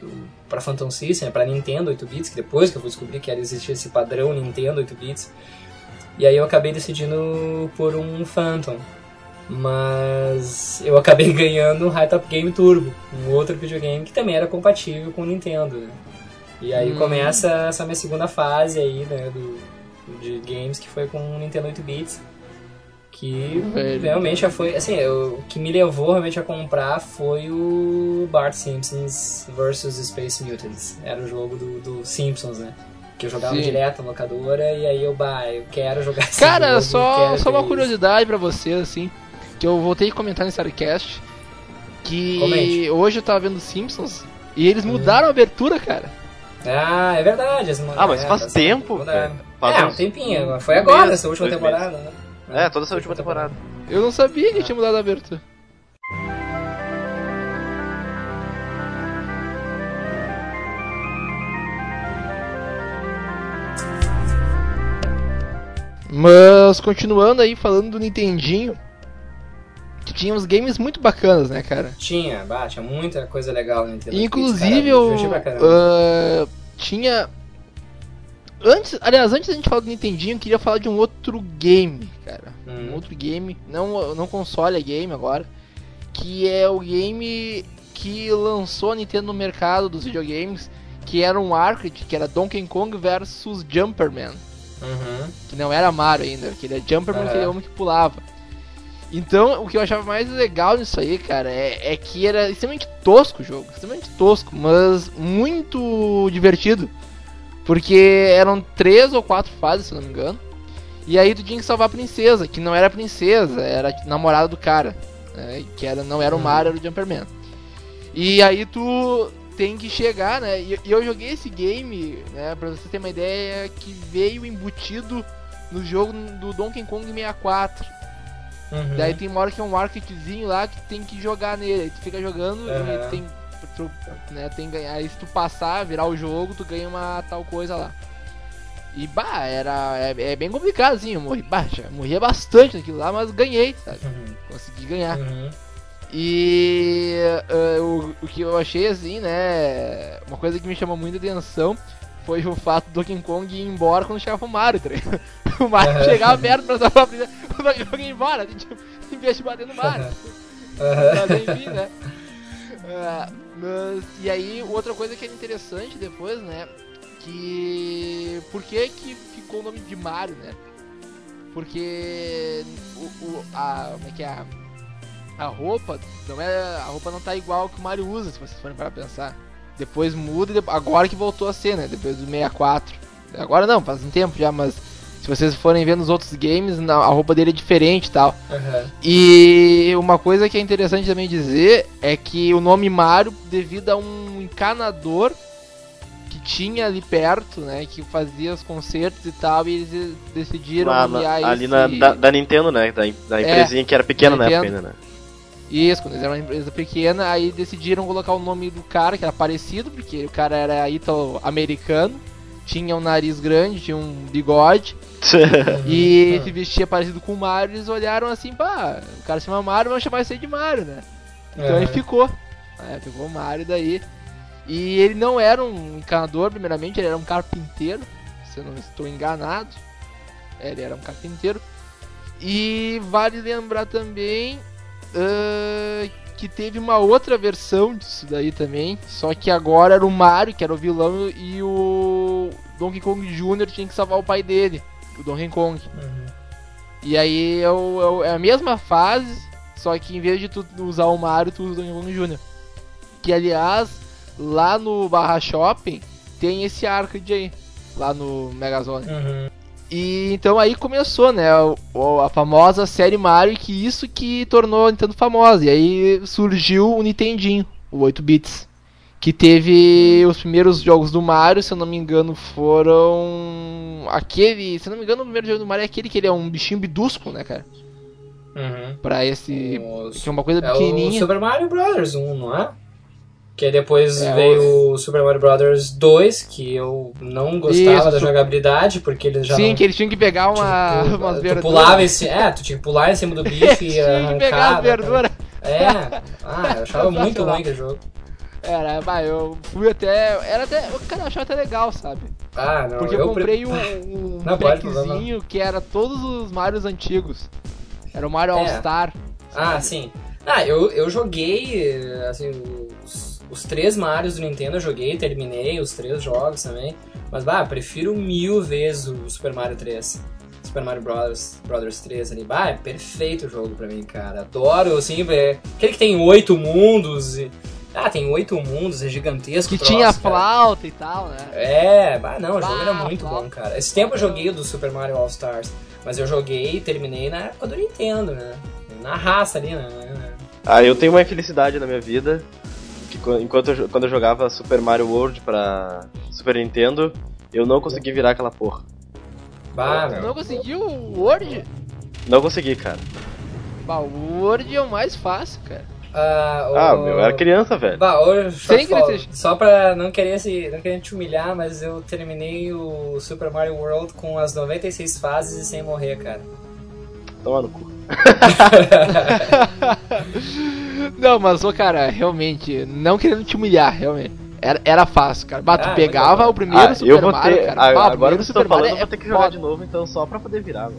do, pra Phantom System, pra Nintendo 8 bits, que depois que eu fui descobrir que era existir esse padrão Nintendo 8 bits. E aí eu acabei decidindo por um Phantom. Mas eu acabei ganhando um High Top Game Turbo, um outro videogame que também era compatível com o Nintendo. Né? E aí Hum. começa essa minha segunda fase aí, né, do, de games que foi com o Nintendo 8 bits. Que Velho. realmente já foi, assim, eu- o que me levou realmente a comprar foi o Bart Simpsons vs Space Mutants. Era o jogo do, do Simpsons, né? Que eu jogava Sim. direto na locadora e aí eu, bah, eu quero jogar esse Cara, jogo, só, quero só uma isso. curiosidade pra você, assim, que eu voltei a comentar nesse Arecast, que Comente. hoje eu tava vendo Simpsons e eles Uhum. mudaram a abertura, cara. Ah, é verdade. as- Ah, mas é, faz tá tempo, mudaram. Faz É, um tempinho. Foi agora, mês, essa última temporada, né? É, toda essa última temporada. Eu não sabia que tinha mudado a abertura. Mas continuando aí falando do Nintendinho, que tinha uns games muito bacanas, né, cara? Tinha, bah, tinha muita coisa legal no Nintendo. Inclusive Cara, me eu ah, tinha antes, aliás, antes da gente falar do Nintendinho, eu queria falar de um outro game, cara. Hum. Um outro game, não não console, é game agora, que é o game que lançou a Nintendo no mercado dos videogames, que era um arcade, que era Donkey Kong versus Jumperman Uhum. que não era Mario ainda, que ele é Jumperman, Aham. aquele homem que pulava. Então, o que eu achava mais legal nisso aí, cara, é, é que era extremamente tosco o jogo, extremamente tosco, mas muito divertido. Porque eram três ou quatro fases, se não me engano. E aí tu tinha que salvar a princesa, que não era a princesa, era a namorada do cara. né, que era, não era o Uhum. Mario, era o Jumperman. E aí tu tem que chegar, né? E eu joguei esse game, né, pra você ter uma ideia, que veio embutido no jogo do Donkey Kong 64. Uhum. Daí tem uma hora que é um arcadezinho lá que tem que jogar nele. Aí tu fica jogando Aham. e tem, tu, né, tem que ganhar. Aí se tu passar, virar o jogo, tu ganha uma tal coisa lá. E bah, era. É, é bem complicado, assim. Eu morri, bah, morria bastante naquilo lá, mas ganhei, sabe? Uhum. Consegui ganhar. Uhum. E eh, o, o que eu achei assim, né? Uma coisa que me chamou muita atenção foi o fato do Donkey Kong ir embora quando chegava o Mario, tá ligado? O Mario Aham. chegava perto pra dar uma brisa, o Donkey Kong ia embora, em vez de bater no Mario. Aham. Mas enfim, né? Ah, mas, e aí, outra coisa que é interessante depois, né? Que. Por que que ficou o nome de Mario, né? Porque. O, o- a. Como é que é? A, a roupa. Não é, a roupa não tá igual que o Mario usa, se vocês forem para pensar. Depois muda, agora que voltou a ser, né? Depois do 64. Agora não, faz um tempo já, mas. Se vocês forem ver nos outros games, na- a roupa dele é diferente e tal. Aham. E uma coisa que é interessante também dizer é que o nome Mario, devido a um encanador que tinha ali perto, né, que fazia os concertos e tal, e eles decidiram Lá nomear na- ali esse... na, da, da Nintendo, né? Da, da empresinha que era pequena na época ainda, né? Isso, quando eles eram uma empresa pequena, aí decidiram colocar o nome do cara, que era parecido, porque o cara era ítalo-americano, tinha um nariz grande, tinha um bigode, e Uhum. se vestia parecido com o Mario, eles olharam assim, pá, o cara se chama Mario, vamos chamar isso aí de Mario, né? Então ele Aham. ficou. É, ficou o Mario daí. E ele não era um encanador, primeiramente, ele era um carpinteiro, se eu não estou enganado. É, ele era um carpinteiro. E vale lembrar também ah, que teve uma outra versão disso daí também. Só que agora era o Mario, que era o vilão, e o Donkey Kong Jr. tinha que salvar o pai dele, o Donkey Kong. Uhum. E aí é, o- é o- é a mesma fase, só que em vez de tu usar o Mario, tu usa o Donkey Kong Jr. Que aliás, lá no Barra Shopping tem esse arcade aí, lá no Megazone. Uhum. E então aí começou, né, o- o- a famosa série Mario, que isso que tornou a Nintendo famosa. E aí surgiu o Nintendinho, o 8 bits. Que teve os primeiros jogos do Mario, se eu não me engano, foram. Aquele. Se eu não me engano, o primeiro jogo do Mario é aquele que ele é um bichinho bidusco, né, cara? Uhum. Pra esse. Os- Que é uma coisa É o pequenininha. Super Mario Bros. 1, não é? Que aí depois É, veio o Super Mario Bros. 2, que eu não gostava Isso, da jogabilidade, porque eles já Sim, não... que eles tinham que pegar uma, tipo, umas verduras. pulava cima, é, tu tinha que pular em cima do bicho e tinha arrancar. que pegar as né, verduras. É, ah, eu achava muito ruim aquele jogo. Era, vai, eu fui até. Era até. Cara, eu achava até legal, sabe? Ah, não, Porque eu, pre- comprei um, um Não, packzinho que era todos os Marios antigos. Era o Mario É. All Star. Ah, sim. Ah, eu, eu joguei, assim, os, os três Marios do Nintendo eu joguei, terminei os três jogos também. Mas, bah, prefiro mil vezes o Super Mario 3. Super Mario Brothers, Brothers 3 ali. Bah, é perfeito o jogo pra mim, cara. Adoro, assim, é, aquele que tem oito mundos e... Ah, tem oito mundos, é gigantesco. Que troço, tinha cara. flauta e tal, né? É, bah, não, o jogo Bah, era muito flauta. bom, cara. Esse tempo eu joguei o do Super Mario All Stars, mas eu joguei e terminei na época do Nintendo, né? Na raça ali, né? Ah, eu tenho uma infelicidade na minha vida. Enquanto eu, quando eu jogava Super Mario World pra Super Nintendo, eu não consegui virar aquela porra. Bah, Não conseguiu o Word? Não consegui, cara. Bah, o Word é o mais fácil, cara. Ah, o- Ah, meu, eu era criança, velho. Bah, hoje, Sem só, só pra não querer, se, não querer te humilhar, mas eu terminei o Super Mario World com as 96 fases e sem morrer, cara. Toma no cu. Não, mas, ô, cara, realmente, não querendo te humilhar, realmente. Era, era fácil, cara. Bah, tu Ah, pegava muito o primeiro Ah, Super eu vou Mario, ter. cara. ah, Bah, agora que você Super tá falando, Mario eu vou é ter que jogar foda. de novo, então, só pra poder virar, mano.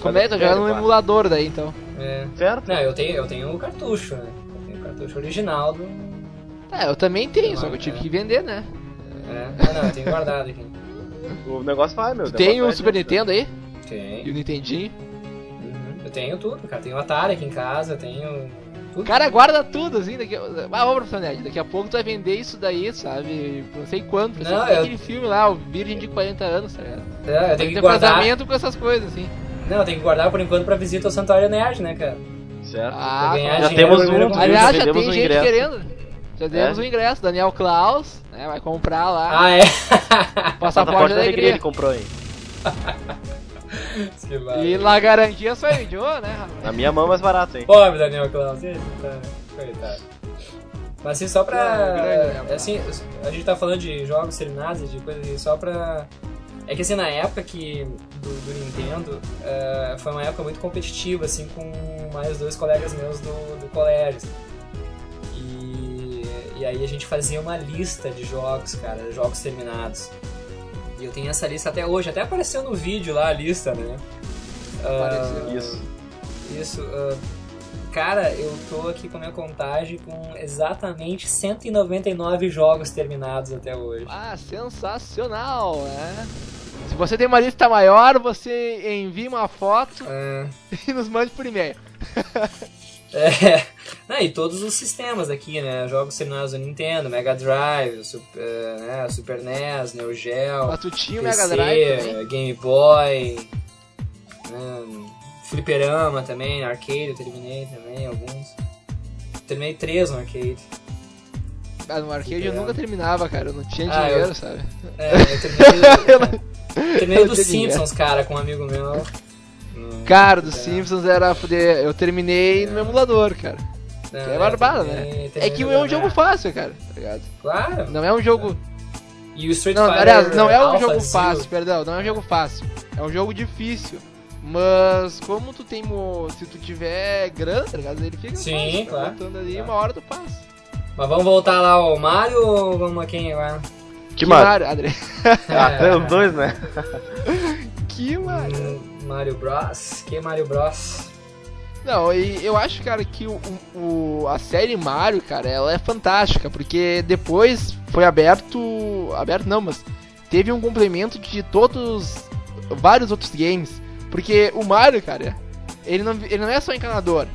Como é que tá jogando no Sério, emulador daí, então? É. Certo? Não, eu tenho, eu tenho o cartucho, né? Eu tenho o cartucho original do. É, eu também tenho, só que eu tive que vender, né? É. Ah, não, eu tenho guardado aqui. O negócio vai, meu. Tu tem o Super vai, Nintendo aí? E Tenho. o Nintendinho? Uhum. Eu tenho tudo, cara. Tenho o Atari aqui em casa, eu tenho. O Tudo. cara guarda tudo, assim, daqui... Ah, vamos, professor Ned, daqui a pouco tu vai vender isso daí, sabe? Não sei quanto, Não, não, eu- aquele filme lá, o Virgem de 40 anos, tá ligado? É, eu tenho Tem que guardar. casamento com essas coisas, assim. Não, eu tenho que guardar por enquanto pra visita ao Santuário Nerd, né, cara? Certo. Ah, já temos um, Aliás, já tem um gente ingresso. querendo. Já demos É? o ingresso. Daniel Klaus, né, vai comprar lá. Ah, é? passaporte da alegria. ele comprou, hein? E lá garantia só o idioma, né, rapaz? Na minha mão é mais barato, hein? Pobre Daniel Klaus, tá... coitado. Mas assim, só pra. Klaus. assim, a gente tá falando de jogos terminados e de coisas assim, só pra É que assim, na época que do, do Nintendo, eh, foi uma época muito competitiva, assim, com mais dois colegas meus do, do colégio. assim. E, e aí a gente fazia uma lista de jogos, cara, jogos terminados. E eu tenho essa lista até hoje, até apareceu no vídeo lá a lista, né? Apareceu. Isso. Isso, ah, cara, eu tô aqui com a minha contagem com exatamente 199 jogos terminados até hoje. Ah, sensacional, né? Se você tem uma lista maior, você envia uma foto Ah, e nos mande por e-mail. É, não, e todos os sistemas aqui, né? Jogos terminados do Nintendo, Mega Drive, Super, eh, né? Super NES, Neo Geo, tu tinha PC, Mega Drive também? Game Boy, né? Fliperama também, arcade eu terminei também, alguns. Terminei três no arcade. Ah, no arcade eu Fliperama. nunca terminava, cara. Eu não tinha Ah, dinheiro, eu- sabe? É, eu terminei, terminei eu dos tinha dinheiro. Simpsons, cara, com um amigo meu. Cara, dos. Simpsons era foder. Eu terminei no emulador, cara. Não, Que é barbada, né? É que é um jogo fácil, cara, tá ligado? Claro. Não é um jogo. E o Street Não, Fighter aliás, não é um Alpha jogo Zero- fácil, perdão, não é um jogo fácil. É um jogo difícil. Mas como tu tem. mo- Se tu tiver grana, tá ligado? Ele fica Sim, fácil. claro. Botando ali, Claro. uma hora tu passa. Mas vamos voltar lá ao Mario ou vamos a quem agora? Que Mario? Mario, André. Ah, É. tem os dois, né? Que Mario. Mario Bros. Que Mario Bros? Não, e eu acho, cara, que o, o- a série Mario, cara, ela é fantástica, porque depois foi aberto. Aberto não, mas teve um complemento de todos. vários outros games. Porque o Mario, cara, ele não, ele não é só encanador.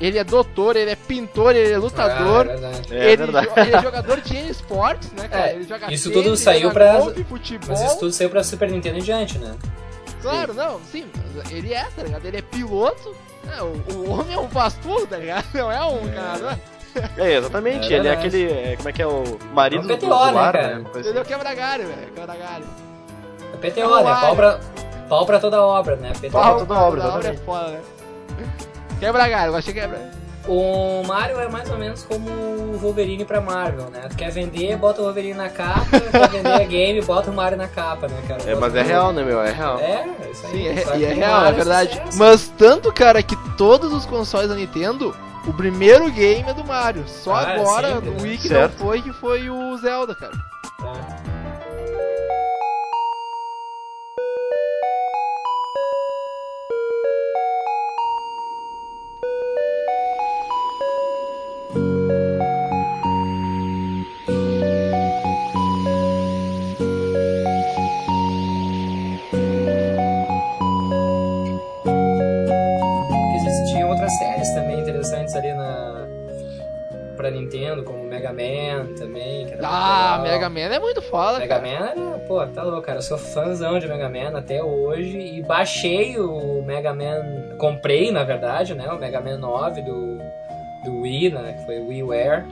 Ele é doutor, ele é pintor, ele é lutador. Ah, é verdade. É ele, verdade. jo- ele é jogador de esportes, né, cara? É, ele joga isso tênis, tudo saiu joga pra- golfe, futebol. Mas isso tudo saiu pra Super Nintendo em diante, né? Claro, não, sim, ele é, tá ligado? Ele é piloto. É, o, o homem é um tudo, tá ligado? Não é um encanador. É, exatamente. É ele é aquele. é, como é que é o marido É do, PTO, do né, lar, cara? né? Coisa Entendeu? assim. Quebra galho, velho. Quebra galho. É PTO, É né? Pau pra, pau pra toda obra, né? PTO. Pau pra toda obra, toda obra é foda, né? Quebra galho, eu achei quebra. O Mario é mais ou menos como o Wolverine pra Marvel, né? Tu quer vender, bota o Wolverine na capa, quer vender a game, bota o Mario na capa, né, cara? É, mas é real, né, meu? É real. É, é isso aí. Sim, é, e que é real, é verdade. sucesso. Mas tanto, cara, que todos os consoles da Nintendo, o primeiro game é do Mario. Só Ah, agora, sempre, o né? Wii que Certo. não foi, que foi o Zelda, cara. Tá. Mega Man é muito foda, Mega cara. Man era, pô, tá louco, cara. Eu sou fãzão de Mega Man até hoje e baixei o Mega Man, comprei na verdade, né? O Mega Man 9 do, do Wii, né? Que foi o WiiWare.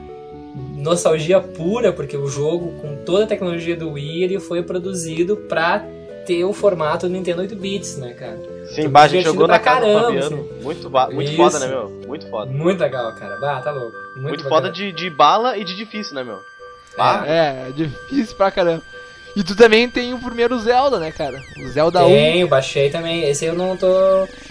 Nostalgia pura, porque o jogo, com toda a tecnologia do Wii, ele foi produzido pra ter o formato do Nintendo 8 bits, né, cara? Sim, a gente jogou pra na casa do caramba, Fabiano. Muito, ba- muito Isso. foda, né, meu? Muito foda. Muito legal, cara. Bah, tá louco. Muito, Muito foda de, de bala e de difícil, né, meu? Ah, É, é difícil pra caramba. E tu também tem o primeiro Zelda, né, cara? O Zelda 1. Tenho, baixei também. Esse eu não tô.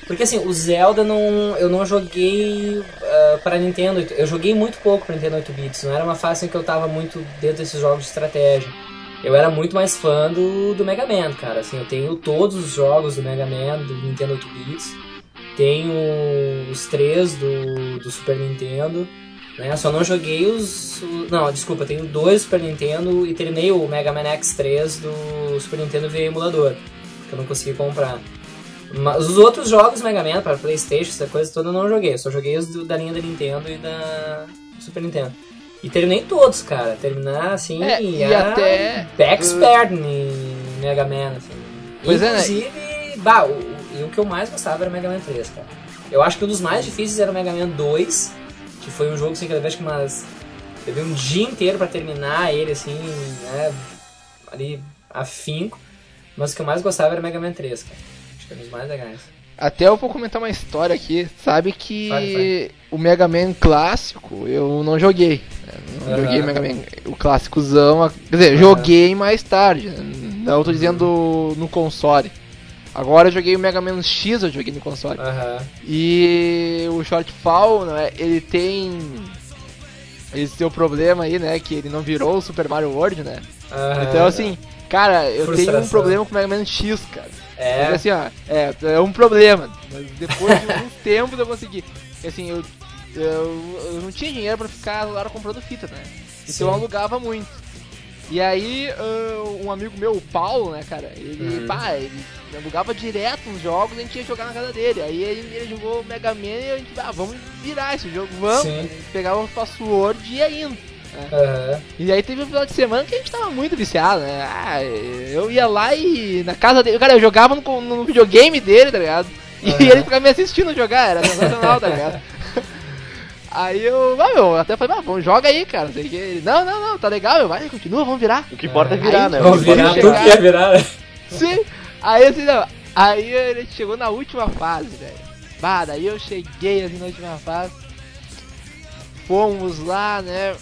Porque assim, o Zelda não. Eu não joguei ah, pra Nintendo. Eu joguei muito pouco pra Nintendo 8 bits. Não era uma fase em que eu tava muito dentro desses jogos de estratégia. Eu era muito mais fã do, do Mega Man, cara. Assim, eu tenho todos os jogos do Mega Man, do Nintendo 8 bits. Tenho os três do, do Super Nintendo. Né? Só não joguei os. Não, desculpa, tenho dois Super Nintendo e terminei o Mega Man X3 do Super Nintendo via emulador. Que eu não consegui comprar. Mas os outros jogos Mega Man para Playstation, essa coisa toda, eu não joguei. Eu só joguei os do- da linha da Nintendo e da Super Nintendo. E terminei todos, cara. Terminar assim. É, e era até- Expert em Mega Man, assim. Pois é, né? Inclusive, bah, o, o- o que eu mais gostava era o Mega Man 3, cara. Eu acho que um dos mais difíceis era o Mega Man 2, que foi um jogo assim, que eu levei acho que umas. Levei um dia inteiro pra terminar ele, assim, né? Ali, afinco. Mas o que eu mais gostava era o Mega Man 3, cara. Acho que era um dos mais legais. Até eu vou comentar uma história aqui. Sabe que Vai, vai. o Mega Man clássico eu não joguei. né? Não Aham. joguei o Mega Man, o clássicozão. Quer dizer, joguei mais tarde. né? Não, tô dizendo no console. Agora eu joguei o Mega Man X, eu joguei no console. Aham. E o Shortfall, né, ele tem esse seu problema aí, né, que ele não virou o Super Mario World, né? aham. Então assim, cara, eu tenho um Frustração. problema com o Mega Man X, cara. É. Mas, assim, ó, é, é um problema. Mas depois de alguns tempos eu consegui. Porque, Assim, eu, eu, eu não tinha dinheiro pra ficar lá comprando fita, né? Então Sim. eu alugava muito. E aí, ah, um amigo meu, o Paulo, né, cara, ele, Uhum. pá, ele alugava direto os jogos e a gente ia jogar na casa dele. Aí ele, ele jogou Mega Man e a gente, ah, vamos virar esse jogo, vamos. Sim. A gente pegava o password e ia indo. Aham. E aí teve um final de semana que a gente tava muito viciado, né? Ah, eu ia lá e na casa dele, cara, eu jogava no, no videogame dele, tá ligado? E Aham. ele ficava me assistindo jogar, era sensacional, tá ligado? Aí eu, ah, meu, até falei, ah, vamos, joga aí, cara. Sei que ele, não, não, não, tá legal, meu, vai, continua, vamos virar. O que importa é virar, Aí, né? Vamos virar, é chegar. tudo que ia virar. né? Sim. Aí assim, não, aí ele chegou na última fase, velho. Bah, daí eu cheguei assim na última fase. Fomos lá, né?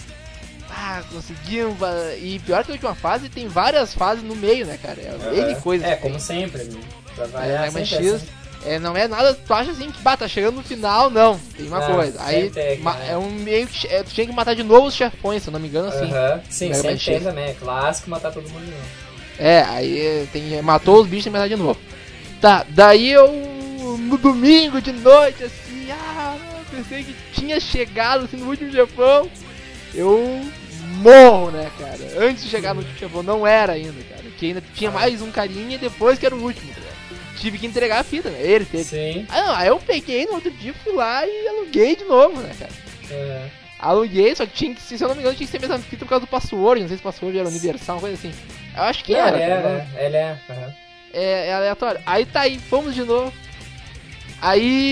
Ah, conseguimos. E pior que a última fase tem várias fases no meio, né, cara? É N Aham. coisas. É, tem. como sempre, né? Pra É, variar, sempre é X, é, não é nada, tu acha assim que bah, tá chegando no final, não. Tem uma coisa. Aí tem, né? é um meio que. é, tu tinha que matar de novo os chefões, se eu não me engano, assim. Aham. Sim, Mega Man sempre tem também. É clássico matar todo mundo de novo. É, aí tem, matou os bichos e matar de novo. Tá, daí eu no domingo de noite, assim, ah, pensei que tinha chegado assim no último chefão. Eu morro, né, cara? Antes de chegar no último chefão, não era ainda, cara. Que ainda tinha mais um carinha e depois que era o último, tá ligado? Tive que entregar a fita, né? Ele teve. Sim. Ah, não, aí eu peguei no outro dia, fui lá e aluguei de novo, né, cara? É. Aluguei, só que tinha que, se eu não me engano, tinha que ser a mesma fita por causa do password. Não sei se o password era universal, uma coisa assim. Eu acho que Não, era. ele é, ligado? né? Ele é. aham. é, é aleatório. Aí tá aí, fomos de novo.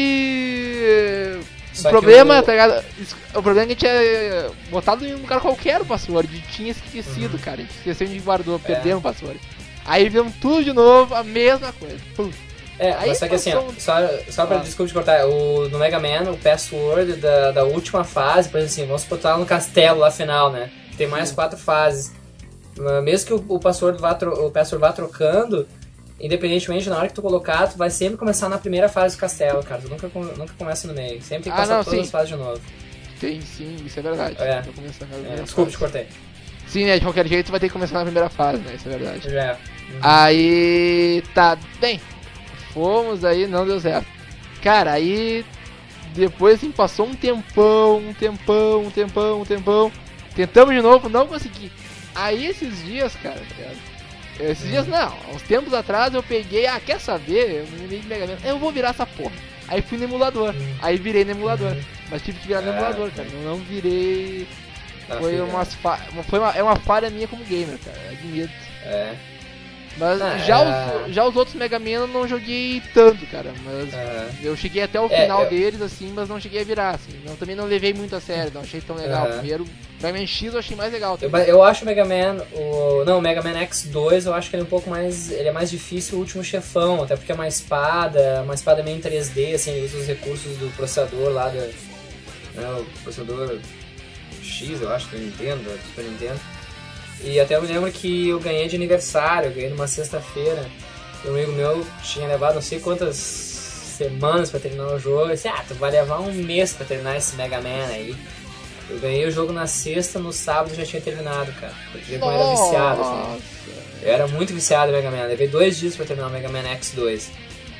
Aí. Só o problema, o- tá ligado? O problema é que a gente tinha botado em um lugar qualquer o password. Tinha esquecido, cara. A gente esqueceu onde guardou, perdemos o password. Aí vimos tudo de novo, a mesma coisa. Pum. É, Aí mas só que assim, só, só pra Ah. desculpa te cortar, o, no Mega Man, o password da, da última fase, por exemplo assim, vamos botar lá no castelo lá final, né? Tem mais quatro fases. Mesmo que o, o, password vá tro- o password vá trocando, independentemente na hora que tu colocar, tu vai sempre começar na primeira fase do castelo, cara. Tu nunca, nunca começa no meio. Sempre tem que Ah, passar não, todas sim. as fases de novo. Tem sim, isso é verdade. É. A É, desculpa, te fase. cortei. Sim, né? De qualquer jeito vai ter que começar na primeira fase, né? Isso é verdade. Já. Aí tá, bem, fomos aí, não deu certo. Cara, aí depois assim passou um tempão, um tempão, um tempão, um tempão. Tentamos de novo, não consegui. Aí esses dias, cara, ligado? esses dias não, uns tempos atrás eu peguei, ah, quer saber? Eu me de Mega Man, eu vou virar essa porra. Aí fui no emulador, Hum. aí virei no emulador. Uhum. Mas tive que virar no Ah, emulador, tá. cara. Eu não virei. Tá, Foi, umas fa... foi uma... É uma falha minha como gamer, cara. Admito. É. Mas Ah, já, é. os, já os outros Mega Man eu não joguei tanto, cara. Mas é. eu cheguei até o É, final eu- deles, assim, mas não cheguei a virar, assim. Eu também não levei muito a sério, não achei tão legal. Aham. Primeiro, Mega Man X eu achei mais legal. Eu, eu acho o Mega Man, o, não, o Mega Man X2, eu acho que ele é um pouco mais, ele é mais difícil o último chefão, até porque é uma espada, uma espada meio em 3D, assim, ele usa os recursos do processador lá, da, né, o processador X, eu acho, do Nintendo, do Super Nintendo. E até eu me lembro que eu ganhei de aniversário, eu ganhei numa sexta-feira, e um amigo meu tinha levado não sei quantas semanas pra terminar o jogo, eu disse, ah, tu vai levar um mês pra terminar esse Mega Man aí. Eu ganhei o jogo na sexta, no sábado eu já tinha terminado, cara. Porque eu era viciado, assim. Eu era muito viciado em Mega Man. Levei dois dias pra terminar o Mega Man X2.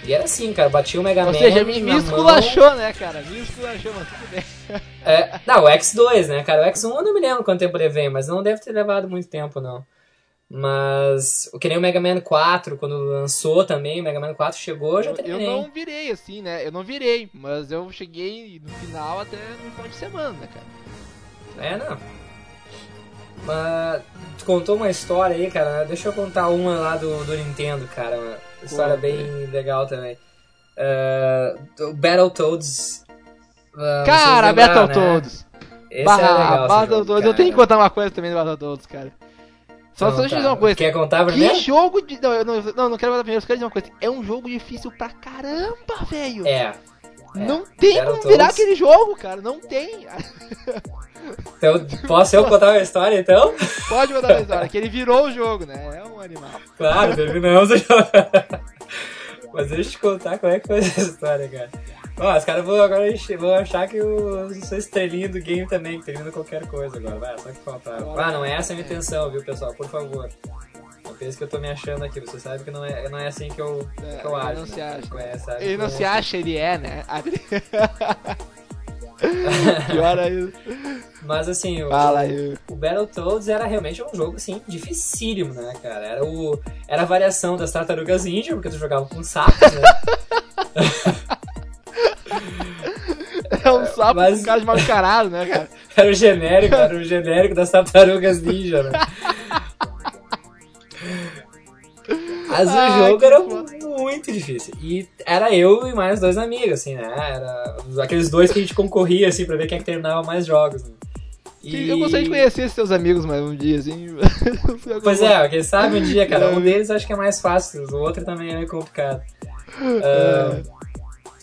E era assim, cara, bati o Mega Ou Man. seja, me, me esculachou, né, cara? Me esculachou, mas tudo bem. mão. É, não, o X2, né, cara? O X1 eu não me lembro quanto tempo levei, mas não deve ter levado muito tempo, não. Mas, o que nem o Mega Man 4, quando lançou também, o Mega Man 4 chegou, eu já Eu, eu terminei. não virei, assim, né? Eu não virei, mas eu cheguei no final até no final de semana, né, cara? É, não. Mas tu contou uma história aí, cara. Deixa eu contar uma lá do, do Nintendo, cara. História bem legal também. É, o Battletoads. uh, Cara, né? Battletoads. Esse Barra, é legal. Battletoads. jogo, Eu tenho que contar uma coisa também do Battletoads, cara. Só Então, só deixa eu tá. dizer uma coisa. Quer contar Que primeiro? jogo de. Não, eu não, não, não quero falar primeiro, eu só quero dizer uma coisa. É um jogo difícil pra caramba, velho. É. Não tem como Battletoads. virar aquele jogo, cara. Não tem. Então, posso eu contar uma história então? Pode mandar uma história, que ele virou o jogo, né? É um animal. Claro, terminamos o jogo. Mas deixa eu te contar como é que foi essa história, cara. Ó, os caras vão agora vão achar que eu sou estrelinha do game também, que termina qualquer coisa agora. Vai, só que faltava. Ah, não é essa a minha intenção, viu, pessoal? Por favor. Não pense que eu tô me achando aqui, você sabe que não é, não é assim que eu, É, que eu ele acho. não se né? acha. Conhece? Ele não se acha, ele é, né? Pior ainda. Mas assim, o, Fala aí. o Battletoads era realmente um jogo, assim, dificílimo, né, cara? Era, o, era a variação das tartarugas ninja, porque tu jogava com sapos, né? É um sapo mas- com um cara de mal encarado, né, cara? Era o genérico, era o genérico das tartarugas ninja, né? Mas o jogo era foda. muito difícil. E era eu e mais dois amigos, assim, né? Era aqueles dois que a gente concorria, assim, pra ver quem é que terminava mais jogos, né? E- Eu gostaria de conhecer teus amigos mais um dia, assim. Pois é, quem sabe um dia, cara. Um deles acho que é mais fácil, o outro também é meio complicado.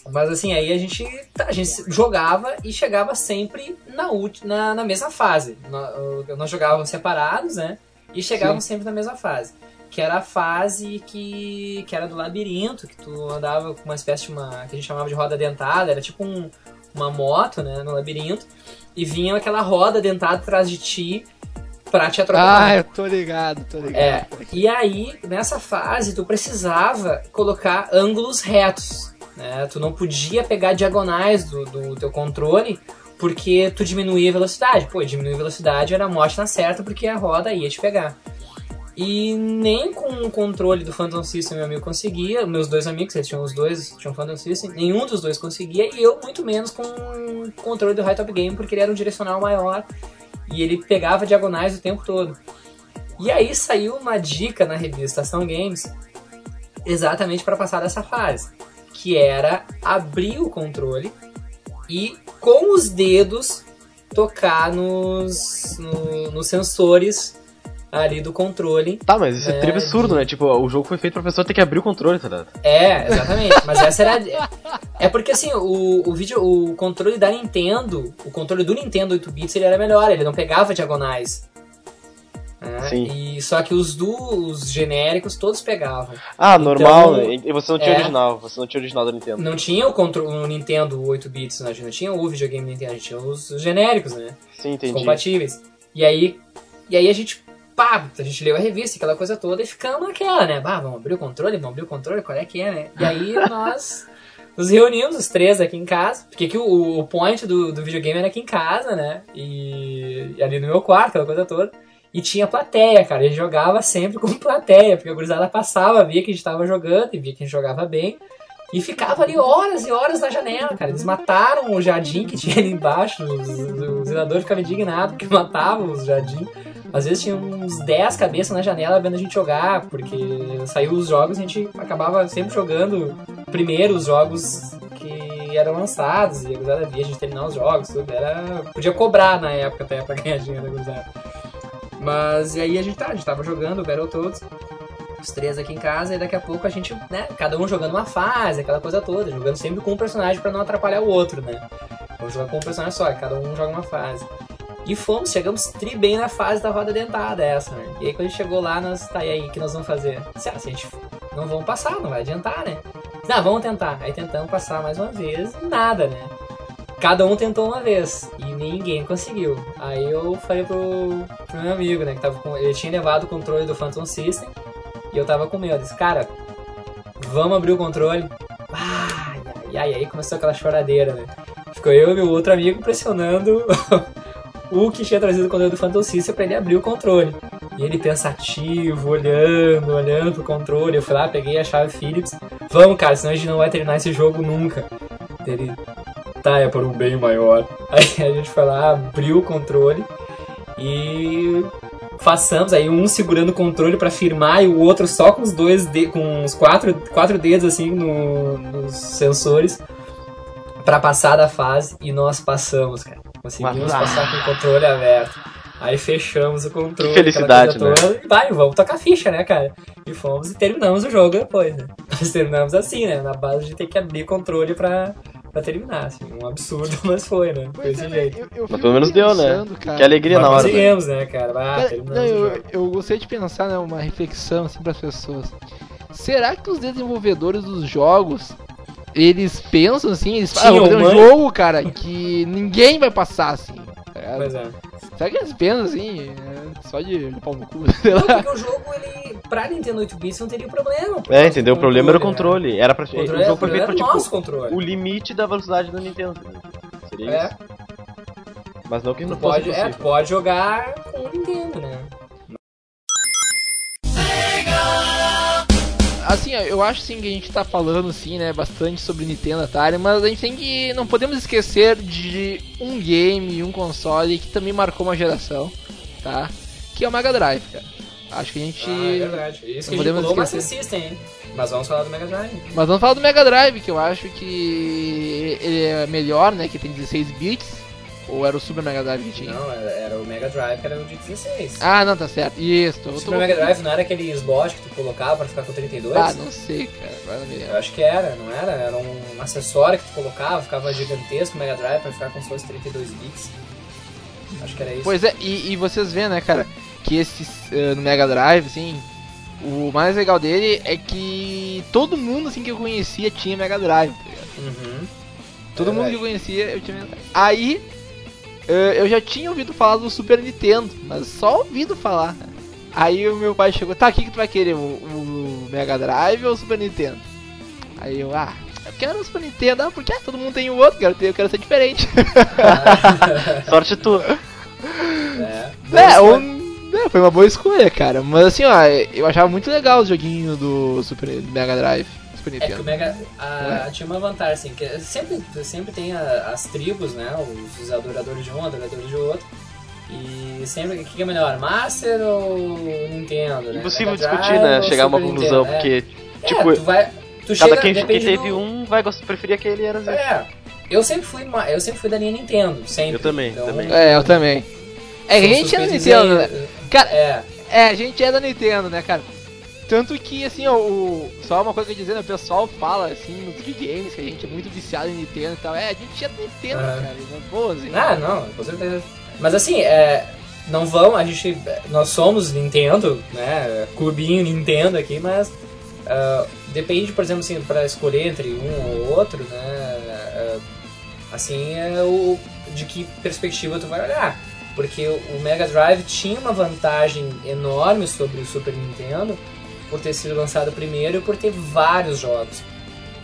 Ah, mas assim, aí a gente, tá, a gente jogava e chegava sempre na, ulti- na, na mesma fase. Nó- Nós jogávamos separados, né? E chegávamos sempre na mesma fase. Que era a fase que, que era do labirinto, que tu andava com uma espécie de uma. que a gente chamava de roda dentada, era tipo um- uma moto, né, no labirinto, e vinha aquela roda dentada atrás de ti pra te atropelar. Ah, eu tô ligado, tô ligado. É, e aí, nessa fase, tu precisava colocar ângulos retos, né? Tu não podia pegar diagonais do, do teu controle, porque tu diminuía a velocidade. Pô, diminuir a velocidade era morte na certa, porque a roda ia te pegar. E nem com o controle do Phantom System meu amigo conseguia, meus dois amigos, eles tinham os dois, tinham Phantom System, nenhum dos dois conseguia, e eu muito menos com o controle do High Top Game, porque ele era um direcional maior, e ele pegava diagonais o tempo todo. E aí saiu uma dica na revista Ação Games exatamente para passar dessa fase, que era abrir o controle e com os dedos tocar nos, no- nos sensores ali do controle. Tá, mas isso é, É, absurdo, né? Tipo, o jogo foi feito pra pessoa ter que abrir o controle, tá ligado? É, exatamente. Mas essa era. É porque assim, o, o vídeo, o controle da Nintendo, o controle do Nintendo 8 bits ele era melhor, ele não pegava diagonais. É, Sim. E só que os dos genéricos todos pegavam. Ah, normal, Então, né? E você não tinha é. original, você não tinha original da Nintendo. Não tinha o, contro- o Nintendo 8 bits, né? a gente não tinha o videogame Nintendo, a gente tinha os genéricos, né? Sim, Os entendi. compatíveis. E aí, e aí a gente, pá, a gente leu a revista, aquela coisa toda, e ficamos naquela, né? Bah, vamos abrir o controle, vamos abrir o controle, qual é que é, né? E aí nós nos reunimos, os três aqui em casa, porque aqui o, o point do, do videogame era aqui em casa, né? E, e ali no meu quarto, aquela coisa toda. E tinha plateia, cara. A gente jogava sempre com plateia, porque a gurizada passava, via que a gente tava jogando e via que a gente jogava bem. E ficava ali horas e horas na janela, cara. Eles mataram o jardim que tinha ali embaixo. Os, o zelador ficava indignado porque matavam os jardins. Às vezes tinha uns 10 cabeças na janela vendo a gente jogar, porque saiu os jogos e a gente acabava sempre jogando primeiro os jogos que eram lançados. E a gurizada via a gente terminar os jogos, tudo. Era... Podia cobrar na época até pra ganhar dinheiro da gurizada. Mas e aí a gente, tá, a gente tava jogando Battletoads os três aqui em casa, e daqui a pouco a gente, né, cada um jogando uma fase, aquela coisa toda, jogando sempre com um personagem pra não atrapalhar o outro, né? Vamos jogar com um personagem só, cada um joga uma fase. E fomos, chegamos tri bem na fase da roda dentada essa, né? E aí quando chegou lá, nós, tá, e aí, o que nós vamos fazer? Se a gente não vamos passar, não vai adiantar, né? Não, vamos tentar. Aí tentamos passar mais uma vez, nada, né? Cada um tentou uma vez e ninguém conseguiu. Aí eu falei pro, pro meu amigo, né, que tava com, ele tinha levado o controle do Phantom System e eu tava com medo. Eu disse, cara, vamos abrir o controle. Ai, ai, ai, aí começou aquela choradeira, né? Ficou eu e meu outro amigo pressionando o que tinha trazido o controle do Phantom System pra ele abrir o controle. E ele pensativo, olhando, olhando pro controle. Eu fui lá, peguei a chave Phillips. Vamos, cara, senão a gente não vai terminar esse jogo nunca. Ele, tá, é por um bem maior. Aí a gente foi lá, abriu o controle e façamos aí um segurando o controle pra firmar e o outro só com os dois de, com os quatro, quatro dedos assim no- nos sensores pra passar da fase e nós passamos, cara. Conseguimos Mas- passar com o controle aberto. Aí fechamos o controle. Que felicidade, coisa toda, E vai, vamos tocar ficha, né, cara? E fomos e terminamos o jogo depois, né? Nós terminamos assim, né? Na base de ter que abrir controle pra, pra terminar, assim. Um absurdo, mas foi, né? Foi é, jeito. eu, eu Mas pelo menos deu, né? cara. Que alegria Mas na hora. né? conseguimos, né, cara? Ah, Cara, terminamos não, eu, eu gostaria de pensar, né, uma reflexão assim para as pessoas. Será que os desenvolvedores dos jogos eles pensam assim, eles falam, ah, Tinham vou fazer um jogo, cara, que ninguém vai passar assim. ligado? Pois é. Será que eles pensam assim, é, só de pau no cu, sei Não, lá. porque o jogo, ele, pra Nintendo 8 bits não teria problema. É, entendeu? O do problema era o né? controle. Era pra... O controle o é- jogo foi feito pra, o nosso tipo, controle. o limite da velocidade da Nintendo. Seria É, isso. Mas não que não fosse pode, é, possível. pode jogar com o Nintendo, né? Assim, eu acho sim que a gente tá falando assim, né, bastante sobre Nintendo Atari, mas a gente tem que não podemos esquecer de um game, um console que também marcou uma geração, tá? Que é o Mega Drive, cara. Acho que a gente Ah, é verdade. Isso que não a gente podemos o Master esquecer. System, hein? Mas vamos falar do Mega Drive. Mas vamos falar do Mega Drive, que eu acho que ele é melhor, né? Que tem 16 bits. Ou era o Super Mega Drive que tinha? Não, era, o Mega Drive que era o de 16. Ah, não, tá certo. Isso, o Super Mega Drive não era aquele slot que tu colocava pra ficar com 32? Ah, não sei, cara. Agora não me lembro. Eu acho que era, não era? Era um acessório que tu colocava, ficava gigantesco o Mega Drive pra ficar com seus 32 bits. Acho que era isso. Pois é, e, e vocês vêem, né, cara, que esse eh, no Mega Drive, assim, o mais legal dele é que todo mundo, assim, que eu conhecia tinha Mega Drive, tá ligado? Uhum. Todo É mundo que eu conhecia, eu tinha Mega Drive. Aí, eu já tinha ouvido falar do Super Nintendo, mas só ouvido falar. Aí o meu pai chegou, tá, o que, que tu vai querer, o, o Mega Drive ou o Super Nintendo? Aí eu, ah, eu quero o Super Nintendo, ah, porque ah, todo mundo tem o outro, quero ter, eu quero ser diferente. Sorte tua. É. É, ou, é, foi uma boa escolha, cara. Mas assim, ó, eu achava muito legal o joguinho do Super do Mega Drive, Super É que o Nintendo. Mega a- tinha uma vantagem, assim, que sempre, sempre tem a- as tribos, né? Os, os adoradores de um, adoradores de outro. E sempre, o que é melhor, Master ou Nintendo, né? Impossível Mega Drive discutir, né? ou Chegar a uma conclusão, Nintendo, é. porque, É, tipo, tu vai, tu cada chega, quem, quem teve do- um vai preferir aquele era assim. É, eu sempre fui, eu sempre fui da linha Nintendo, sempre. Eu também, Então, também. É, eu também. É que a gente é da Nintendo, né? Cara, É, é, a gente é da Nintendo, né, cara? Tanto que, assim, ó, o, só uma coisa que eu ia dizer, né, o pessoal fala, assim, nos videogames, que a gente é muito viciado em Nintendo e tal. É, a gente é Nintendo, Aham. cara. Não boa, assim. Ah, não, com certeza. Mas assim, é, não vão, a gente. Nós somos Nintendo, né? Clubinho Nintendo aqui, mas ah, depende, por exemplo, assim, pra escolher entre um ou outro, né? ah, assim, é o, de que perspectiva tu vai olhar. Porque o Mega Drive tinha uma vantagem enorme sobre o Super Nintendo por ter sido lançado primeiro e por ter vários jogos.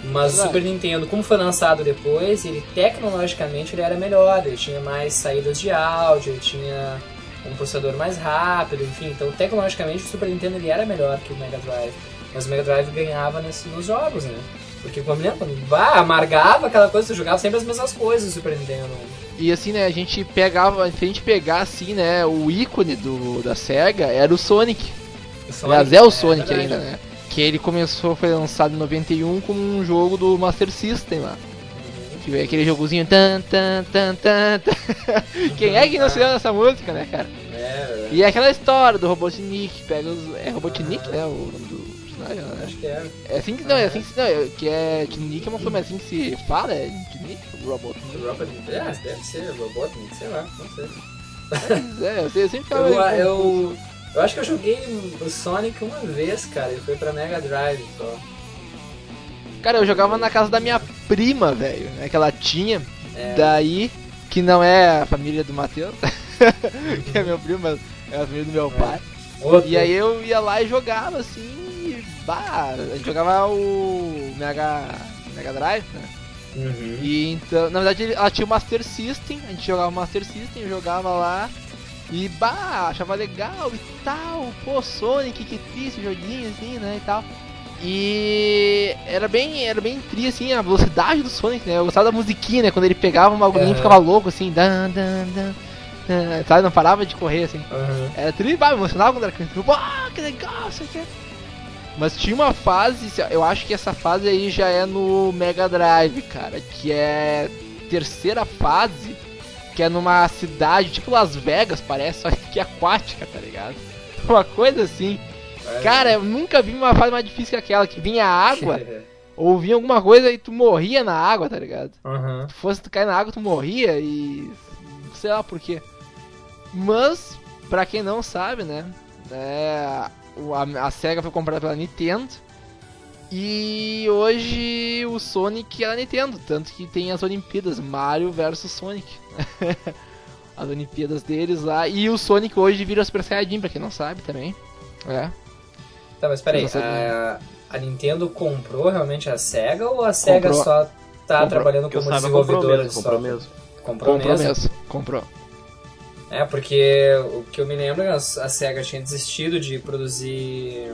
Mas o Verdade. Super Nintendo, como foi lançado depois, ele tecnologicamente ele era melhor, ele tinha mais saídas de áudio, ele tinha um processador mais rápido, enfim, então tecnologicamente o Super Nintendo ele era melhor que o Mega Drive. Mas o Mega Drive ganhava nesse, nos jogos, né? Porque quando lembra, bah, amargava aquela coisa, tu jogava sempre as mesmas coisas no Super Nintendo. E assim, né, a gente pegava, se a gente pegar, assim, né, o ícone do, da SEGA era o Sonic. Aliás, é o Sonic verdade. ainda, né? Que ele começou, foi lançado em 91 como um jogo do Master System lá. Que veio aquele jogozinho tan tan tan tan. Quem é que não se lembra dessa música, né, cara? É, E é aquela história do Robotnik, pega os. É Robotnik, né? O nome do personagem, né? acho que é. É assim que não, é assim que se não, é- que é Tnik é uma forma assim que se fala, é Tnik, Robotnik. Robot, é, deve ser Robotnik, sei lá, não sei. É, eu, sei- eu sempre falo. Eu, eu, eu acho que eu joguei o Sonic uma vez, cara, e foi pra Mega Drive só. Cara, eu jogava na casa da minha prima, velho, né? Que ela tinha. É. Daí, que não é a família do Matheus, que é meu primo, mas é a família do meu pai. Outro. E aí eu ia lá e jogava assim, e, bah, a gente jogava o Mega, Mega Drive, né? Uhum. E então, na verdade ela tinha o Master System, a gente jogava o Master System, jogava lá e bah, achava legal e tal, pô, Sonic, que triste joguinho assim, né, e tal. E era bem, era bem tri assim, a velocidade do Sonic, né? Eu gostava da musiquinha, né? Quando ele pegava um bagulhinho e Aham. ficava louco assim, dan, dan, dan, dan, sabe? Não parava de correr assim. Uhum. Era tri, bah, me emocionava quando era criança. Eu, Ah, que legal, isso aqui. Mas tinha uma fase, eu acho que essa fase aí já é no Mega Drive, cara, que é terceira fase, que é numa cidade tipo Las Vegas, parece, só que aquática, tá ligado? Uma coisa assim. É. Cara, eu nunca vi uma fase mais difícil que aquela, que vinha água Ou vinha alguma coisa e tu morria na água, tá ligado? Aham. Se fosse tu cair na água, tu morria e. sei lá por quê. Mas, pra quem não sabe, né? é, a, a SEGA foi comprada pela Nintendo. E hoje o Sonic é da Nintendo. Tanto que tem as Olimpíadas Mario versus Sonic. as Olimpíadas deles lá. E o Sonic hoje vira Super Saiyajin, pra quem não sabe também. É. Tá, mas peraí, a, a Nintendo comprou realmente a SEGA ou a SEGA Comprou. só tá Comprou. trabalhando como saiba, comprou desenvolvedora comprou software? mesmo. Comprou, Comprou mesmo? mesmo. Comprou. É, porque o que eu me lembro é que a a SEGA tinha desistido de produzir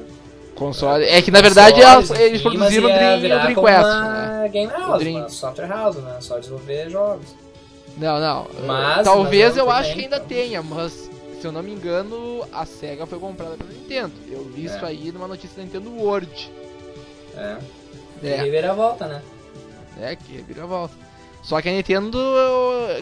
Console. É que na verdade consoles, elas- eles produziram o Dream, o virar Dream como Quest, uma né? Game House, Dream- uma software house, né? Só desenvolver jogos. Não, não. Mas- Talvez mas eu acho que ainda então. tenha, mas se eu não me engano, a SEGA foi comprada pela Nintendo. Eu vi É. isso aí numa notícia da Nintendo World. É. E É, vira a volta, né? é que vira a volta. Só que a Nintendo.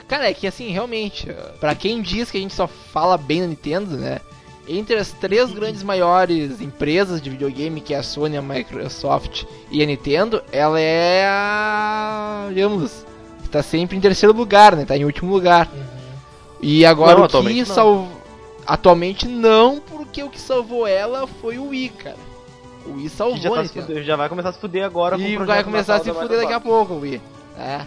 Cara, é que assim, realmente, pra quem diz que a gente só fala bem da Nintendo, né? Entre as três grandes maiores empresas de videogame, que é a Sony, a Microsoft e a Nintendo, ela é a. digamos, está sempre em terceiro lugar, né? Tá em último lugar. Uhum. E agora Não, o que salvou. Atualmente não, porque o que salvou ela foi o Wii, cara. O Wii salvou Que já, tá se Nintendo. fuder- já vai começar a se fuder agora com o E projeto vai começar a se fuder daqui a pouco o Wii. É.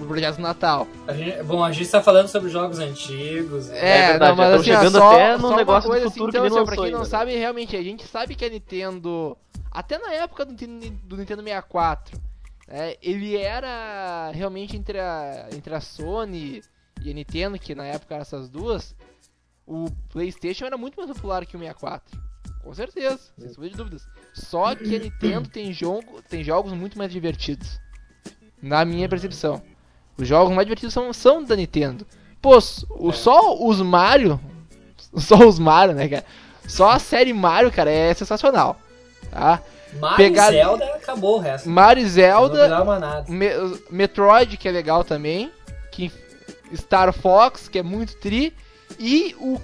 O projeto Natal. A gente- bom, a gente tá falando sobre jogos antigos. né? É, verdade, não, mas assim, chegando só, até no negócio do coisa futuro assim, que então, nem assim, pra quem não ainda. sabe, realmente, a gente sabe que a Nintendo, até na época do, Nintendo- do Nintendo 64, né, ele era realmente entre a, entre a Sony e a Nintendo, que na época eram essas duas, o Playstation era muito mais popular que o 64. Com certeza, sem sombra de dúvidas. Só que a Nintendo tem, jogo, tem jogos muito mais divertidos. Na minha percepção. Os jogos mais divertidos são, são da Nintendo. Pô, o, só os Mario. Só os Mario, né, cara? Só a série Mario, cara, é sensacional. Tá? Mario Pegar- Zelda acabou o resto. Mario Não Zelda. Me- Metroid, que é legal também. Que, Star Fox, que é muito tri. E o,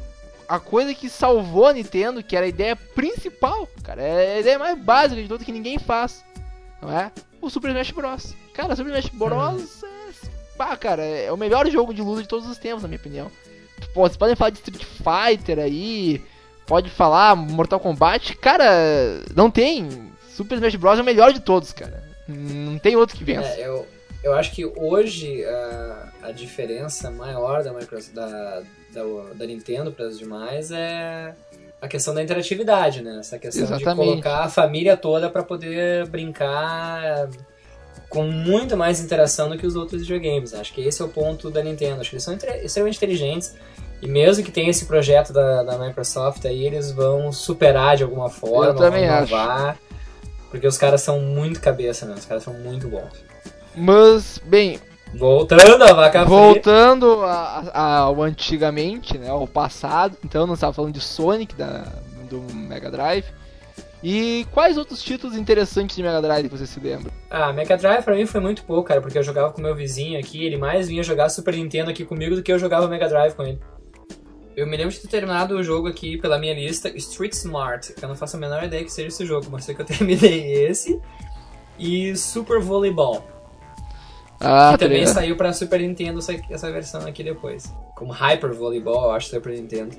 a coisa que salvou a Nintendo, que era a ideia principal, cara, é a ideia mais básica de tudo que ninguém faz. Não é? O Super Smash Bros. Cara, Super Smash Bros. é. Pá, cara, é o melhor jogo de luta de todos os tempos, na minha opinião. Pô, vocês podem falar de Street Fighter aí, pode falar Mortal Kombat, cara, não tem. Super Smash Bros. é o melhor de todos, cara. Não tem outro que vença. É, eu, eu acho que hoje a, a diferença maior da, Microsoft, da, da, da Nintendo para as demais é a questão da interatividade, né? Essa questão de Exatamente. colocar a família toda para poder brincar com muito mais interação do que os outros videogames. Acho que esse é o ponto da Nintendo. Acho que eles são extremamente inteligentes e mesmo que tenha esse projeto da, da Microsoft aí, eles vão superar de alguma forma, Eu também vão acho. inovar, porque os caras são muito cabeça, né? Os caras são muito bons. Mas, bem, Voltando a vaca voltando a- a- ao antigamente, né, ao passado, então nós estávamos falando de Sonic, da, do Mega Drive. E quais outros títulos interessantes de Mega Drive que você se lembra? Ah, Mega Drive pra mim foi muito pouco, cara, porque eu jogava com meu vizinho aqui, ele mais vinha jogar Super Nintendo aqui comigo do que eu jogava Mega Drive com ele. Eu me lembro de ter terminado o jogo aqui pela minha lista, Street Smart, que eu não faço a menor ideia que seja esse jogo, mas sei que eu terminei esse. E Super Volleyball, Ah, que também ligado. saiu pra Super Nintendo essa, essa versão aqui depois. Como Hyper Volleyball, eu acho, Super Nintendo.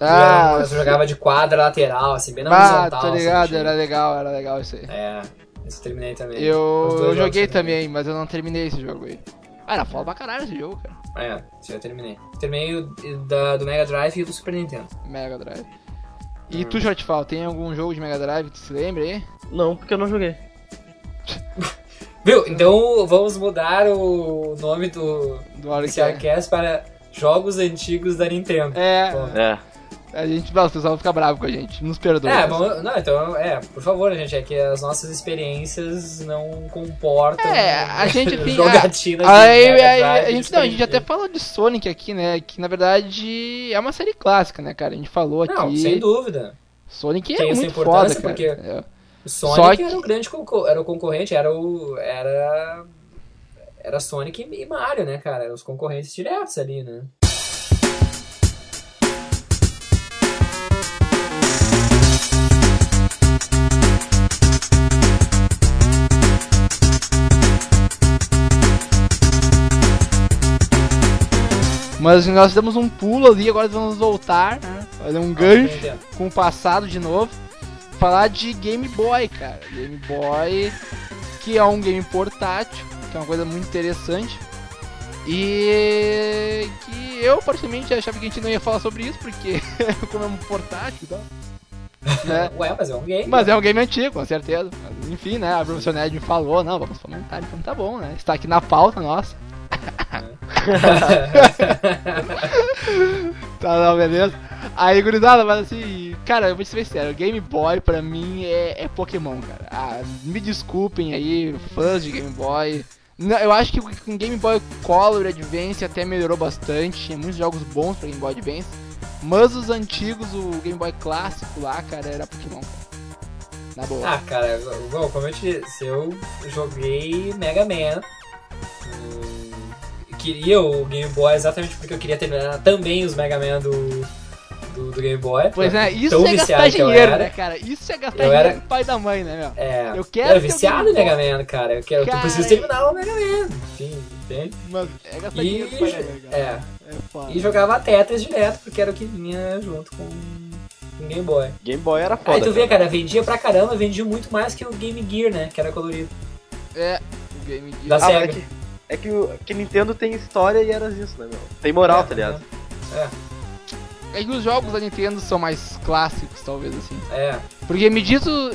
Ah, eu jogava de quadra lateral, assim, bem na ah, horizontal. tô assim, ligado, tinha- era legal, era legal isso aí. É, esse eu terminei também. Eu, eu joguei terminei. também, mas eu não terminei esse jogo aí. Ah, era foda pra caralho esse jogo, cara. É, esse eu terminei. Terminei o da, do Mega Drive e o do Super Nintendo. Mega Drive. E tu, Shortfall, tem algum jogo de Mega Drive que tu se lembra aí? Não, porque eu não joguei. Viu? Então vamos mudar o nome do Do é. Arcast para Jogos Antigos da Nintendo. É, Bom. É. a gente, não, o pessoal vai ficar bravo com a gente, nos perdoa. É, bom, não, então, é, por favor, gente, é que as nossas experiências não comportam É, a gente, enfim, de Aí, Mega aí, Drive a e gente, não, a gente até falou de Sonic aqui, né? Que na verdade é uma série clássica, né, cara? A gente falou aqui. Não, sem dúvida. Sonic é Tem muito foda, cara. porque- É. Sonic que- era o grande era o concorrente, era o. Era. Era Sonic e Mario, né, cara? Eram os concorrentes diretos ali, né? Mas nós demos um pulo ali, agora vamos voltar, né? Fazer um gancho com o passado de novo. Falar de Game Boy, cara. Game Boy, que é um game portátil, que é uma coisa muito interessante. E que eu, particularmente, achava que a gente não ia falar sobre isso, porque como é um portátil e tal. Né? Ué, mas é um game. Mas é um game antigo, com certeza. Mas, enfim, né? A professora Ned me falou, não, vamos comentar, então tá bom, né? Está aqui na pauta nossa. Tá, não, beleza. Aí, gurizada, mas assim, cara, eu vou ser sincero, Game Boy pra mim é, é Pokémon, cara. Ah, me desculpem aí, fãs de Game Boy. Não, eu acho que com Game Boy Color Advance até melhorou bastante, tinha muitos jogos bons pra Game Boy Advance. Mas os antigos, o Game Boy clássico lá, cara, era Pokémon, cara. Na boa. Ah, cara, bom, como eu te disse, eu joguei Mega Man. Queria o Game Boy exatamente porque eu queria terminar também os Mega Man do, do, do Game Boy. Pois é, isso é gastar viciado que eu dinheiro, era. né, cara? Isso é gastar Eu dinheiro era- do pai da mãe, né, meu? É, Eu eu quero era ter um viciado em Game Mega. Man, cara. Eu, quero, Cara, eu preciso terminar o Mega Man. Enfim, entende? Mas é gastar E, dinheiro pai da mãe, cara. é, É foda. e jogava Tetris direto, porque era o que vinha junto com o Game Boy. Game Boy era foda. Aí tu vê, cara, vendia pra caramba, vendia muito mais que o Game Gear, né? Que era colorido. É, o Game Gear. Da Ah, Sega. É que, é que o que Nintendo tem história e era isso, né, meu? Tem moral, É, tá ligado? É que os jogos da Nintendo são mais clássicos, talvez assim. É. Porque me diz o...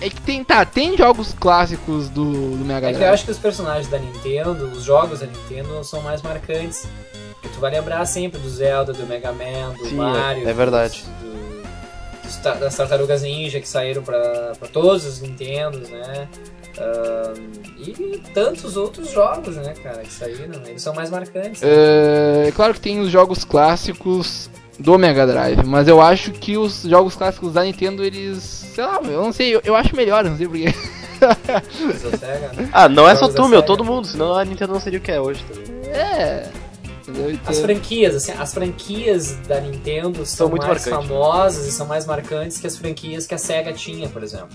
É que tem, tá, tem jogos clássicos do, do Mega É que eu Drive. acho que os personagens da Nintendo, os jogos da Nintendo são mais marcantes. Porque tu vai lembrar sempre do Zelda, do Mega Man, do Sim, é- Mario. é verdade. do- dos das Tartarugas Ninja que saíram pra, pra todos os Nintendos, né? E tantos outros jogos, né, cara, que saíram. Eles são mais marcantes. É, é claro que tem os jogos clássicos do Mega Drive, mas eu acho que os jogos clássicos da Nintendo, eles... Sei lá, eu não sei, eu, eu acho melhor, não sei porquê. Né? Ah, não é só tu, meu, todo mundo, senão a Nintendo não seria o que é hoje também. É... As franquias, assim, as franquias da Nintendo são, muito mais marcantes. famosas e são mais marcantes que as franquias que a Sega tinha, por exemplo.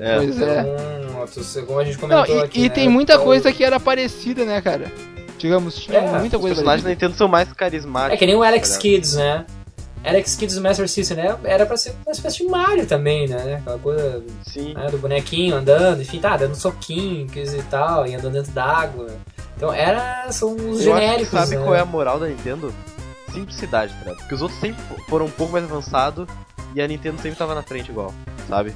É. Pois é. Então, tu- como a gente Não, comentou e, aqui, e né, tem muita então- coisa que era parecida, né, cara? Digamos, tinha É, muita Os coisa personagens parecida. da Nintendo são mais carismáticos. É que nem o Alex tá? Kids, né? Alex Kids Master System, né? Era pra ser uma espécie de Mario também, né? Aquela coisa Sim. né, do bonequinho andando, enfim, tá, dando soquinho, e tal, e andando dentro d'água. Então, era, são os Eu acho que genéricos, sabe né? qual é a moral da Nintendo? Simplicidade, tá ligado? Porque os outros sempre foram um pouco mais avançados e a Nintendo sempre tava na frente igual, sabe?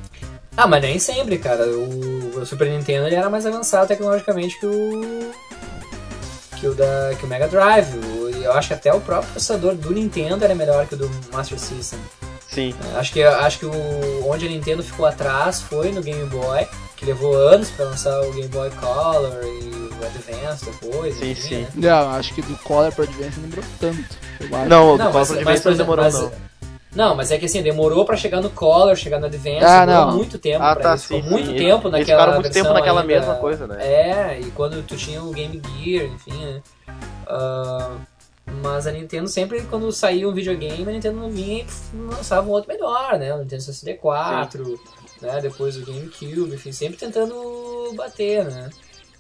Ah, mas nem sempre, cara. O, o Super Nintendo ele era mais avançado tecnologicamente que o. que o, da, que o Mega Drive. O- E eu acho que até o próprio processador do Nintendo era melhor que o do Master System. Sim. É, Acho que, acho que o, onde a Nintendo ficou atrás foi no Game Boy, que levou anos pra lançar o Game Boy Color e o Advance depois. Sim, enfim, sim. né? Não, acho que do Color pro Advance não demorou tanto. Eu acho. Não, o do Power mas, Advance mas, não demorou, mas- não. Não, mas é que assim, demorou pra chegar no Color, chegar no Advance, Ah, demorou não. muito tempo Ah, pra tá, isso. sim, Ficou muito sim. tempo Eles naquela ficaram muito tempo naquela ainda- mesma coisa, né? É, e quando tu tinha o Game Gear, enfim, né? Ah, mas a Nintendo sempre, quando saía um videogame, a Nintendo não vinha e lançava um outro melhor, né? O Nintendo 64, né? Depois o GameCube, enfim, sempre tentando bater, né?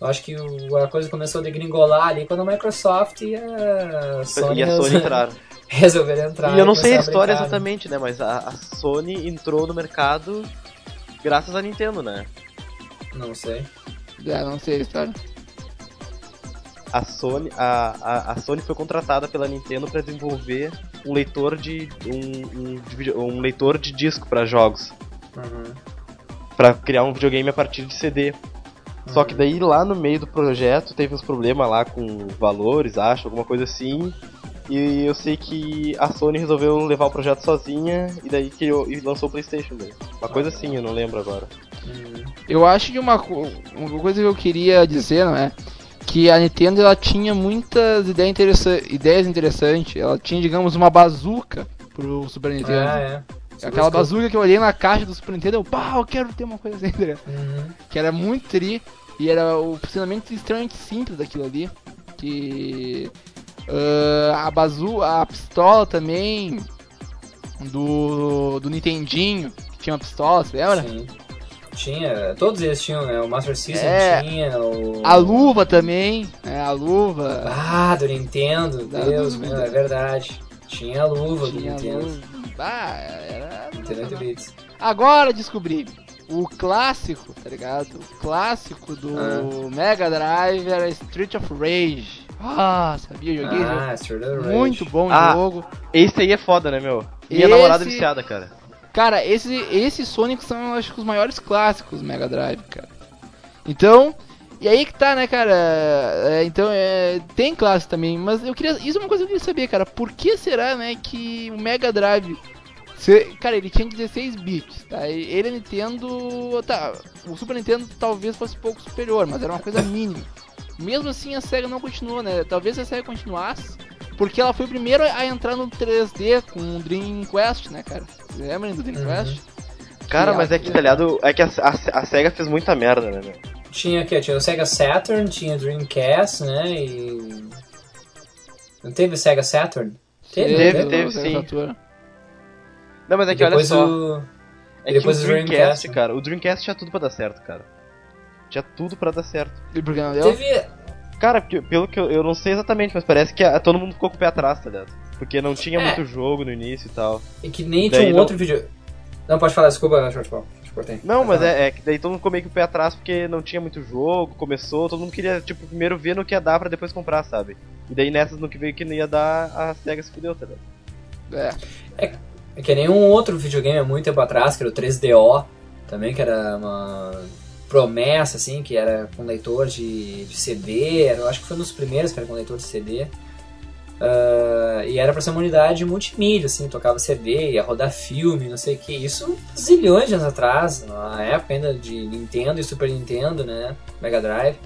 Eu acho que a coisa começou a degringolar ali quando a Microsoft e a Sony, e a Sony entraram. resolveram entrar. E eu não sei a história brincar, né? exatamente, né? Mas a, a Sony entrou no mercado graças à Nintendo, né? Não sei. É, não sei a história. A Sony, a, a, a Sony foi contratada pela Nintendo para desenvolver um leitor de um, um, um leitor de disco para jogos, Uhum. Pra criar um videogame a partir de CD. Só Uhum. que daí lá no meio do projeto teve uns problemas lá com valores, acho, alguma coisa assim. E eu sei que a Sony resolveu levar o projeto sozinha e daí criou e lançou o PlayStation daí. Uma coisa assim, eu não lembro agora. Uhum. Eu acho que uma, co- uma coisa que eu queria dizer, não é? Que a Nintendo ela tinha muitas ideias, interessa ideias interessantes. Ela tinha, digamos, uma bazuca pro Super Nintendo. Ah, é. Aquela bazuca que eu olhei na caixa do Super Nintendo, eu, pá, eu quero ter uma coisa assim? Uhum. que era muito tri e era o funcionamento extremamente simples daquilo ali. Que ah, a bazu, a pistola também do, do Nintendinho, que tinha uma pistola, você lembra? Sim. Tinha, todos eles tinham, né? O Master System É. tinha, o... A luva também, né? A luva. Ah, do Nintendo, Da Deus, meu, é verdade. Tinha a luva do Tinha a Nintendo. luva. Ah, era. Nintendo 8 bits. Agora descobri. O clássico, tá ligado? O clássico do Ah. Mega Drive era Street of Rage. Ah, sabia? Joguei esse Ah, jogo. Rage. Muito bom Ah. jogo. Esse aí é foda, né, meu? Minha Esse- namorada é viciada, cara. Cara, esse, esses Sonic são, acho que, os maiores clássicos do Mega Drive, cara. Então, e aí que tá, né, cara? É, então, é, tem clássico também, mas eu queria. Isso é uma coisa que eu queria saber, cara. Por que será, né, que o Mega Drive. se- cara, ele tinha 16 bits, tá? Ele, a Nintendo. Tá, o Super Nintendo talvez fosse um pouco superior, mas era uma coisa mínima. Mesmo assim, a SEGA não continuou, né? Talvez a SEGA continuasse, porque ela foi o primeiro a entrar no 3D com o Dream Quest, né, cara? Vocês lembram do Dream Uhum. Quest? Cara, Que mas é que, tá ligado? É que a, a, a SEGA fez muita merda, né, meu? Tinha aqui, ó, tinha o Sega Saturn, tinha Dreamcast, né? E. Não teve Sega Saturn? Teve, Teve, teve, Sega sim. Saturn. Não, mas é que olha depois só. o. É que depois o o Dreamcast, Dreamcast, né? cara, o Dreamcast tinha tudo pra dar certo, cara. Tinha tudo pra dar certo. E por que não deu? Teve. Cara, pelo que eu, eu não sei exatamente, mas parece que a- todo mundo ficou com o pé atrás, tá ligado? Porque não tinha É. muito jogo no início e tal. E que nem Daí tinha um não- outro vídeo. Não, pode falar, desculpa, cortei. Não, mas é, é que daí todo mundo ficou meio que o pé atrás porque não tinha muito jogo, começou, todo mundo queria, tipo, primeiro ver no que ia dar pra depois comprar, sabe? E daí nessas no que veio que não ia dar, a SEGA se fudeu, tá ligado? É. É que nem um outro videogame há muito tempo atrás, que era o 3DO, também, que era uma promessa, assim, que era com leitor de, de CD, era, eu acho que foi um dos primeiros que era com leitor de CD. Ah, e era pra ser uma unidade multimídia, assim, tocava CD, ia rodar filme, não sei o que. Isso zilhões de anos atrás, na época ainda de Nintendo e Super Nintendo, né? Mega Drive.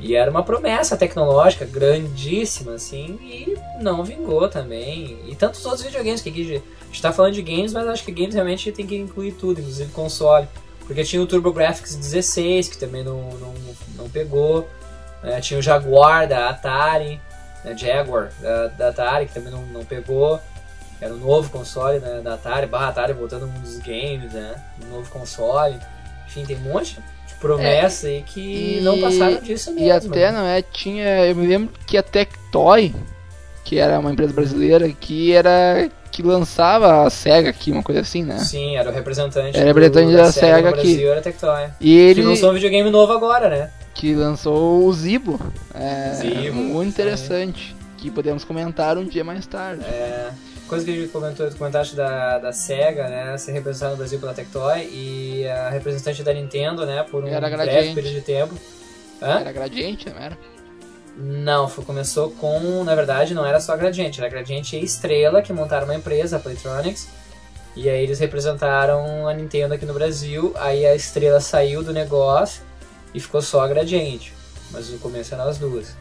E era uma promessa tecnológica grandíssima, assim, e não vingou também. E tantos outros videogames que aqui a gente tá falando de games, mas acho que games realmente tem que incluir tudo, inclusive console. Porque tinha o TurboGrafx 16, que também não, não, não pegou. né? Tinha o Jaguar da Atari, né? Jaguar da, da Atari, que também não, não pegou. Era um novo console né? da Atari, barra Atari voltando ao mundo dos games, né? Um novo console. Enfim, tem um monte de promessa aí que E- não passaram disso mesmo. E até, não é, tinha, eu me lembro que a Tectoy, que era uma empresa brasileira, que era, que lançava a SEGA aqui, uma coisa assim, né? Sim, era o representante. Era o representante da da Sega aqui. Brasil, era Tectoy. E Que ele, lançou um videogame novo agora, né? que lançou o Zibo, é, Zibo, muito sim. interessante, que podemos comentar um dia mais tarde. É, coisa que a gente comentou, comentaste da, da SEGA, né? Ser representada no Brasil pela Tectoy e a representante da Nintendo, né? Por um Era breve período de tempo. Hã? Era gradiente, não era? Não, foi, começou com, na verdade, não era só a Gradiente, era a Gradiente e Estrela que montaram uma empresa, a Playtronics, e aí eles representaram a Nintendo aqui no Brasil, aí a Estrela saiu do negócio e ficou só a Gradiente, mas no começo eram as duas.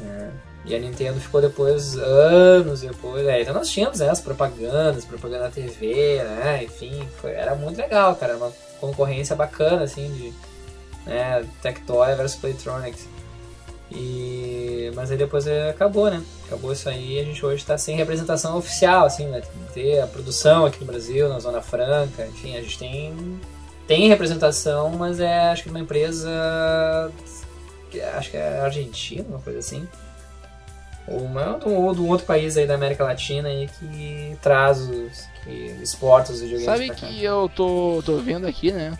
né? E a Nintendo ficou depois, anos depois, é, então nós tínhamos né, as propagandas, propaganda na TV, né, enfim, foi- era muito legal, cara, era uma concorrência bacana, assim, de né, Tectoy versus Playtronics. E... Mas aí depois é, acabou, né? Acabou isso aí e a gente hoje está sem representação oficial, assim, né? Ter a produção aqui no Brasil, na Zona Franca, enfim, a gente tem, tem representação, mas é acho que uma empresa. que acho que é argentina, uma coisa assim. Ou, uma, ou de um- outro país aí da América Latina aí que traz os. que exporta os videogames Sabe pra cá. que eu tô, tô vendo aqui, né?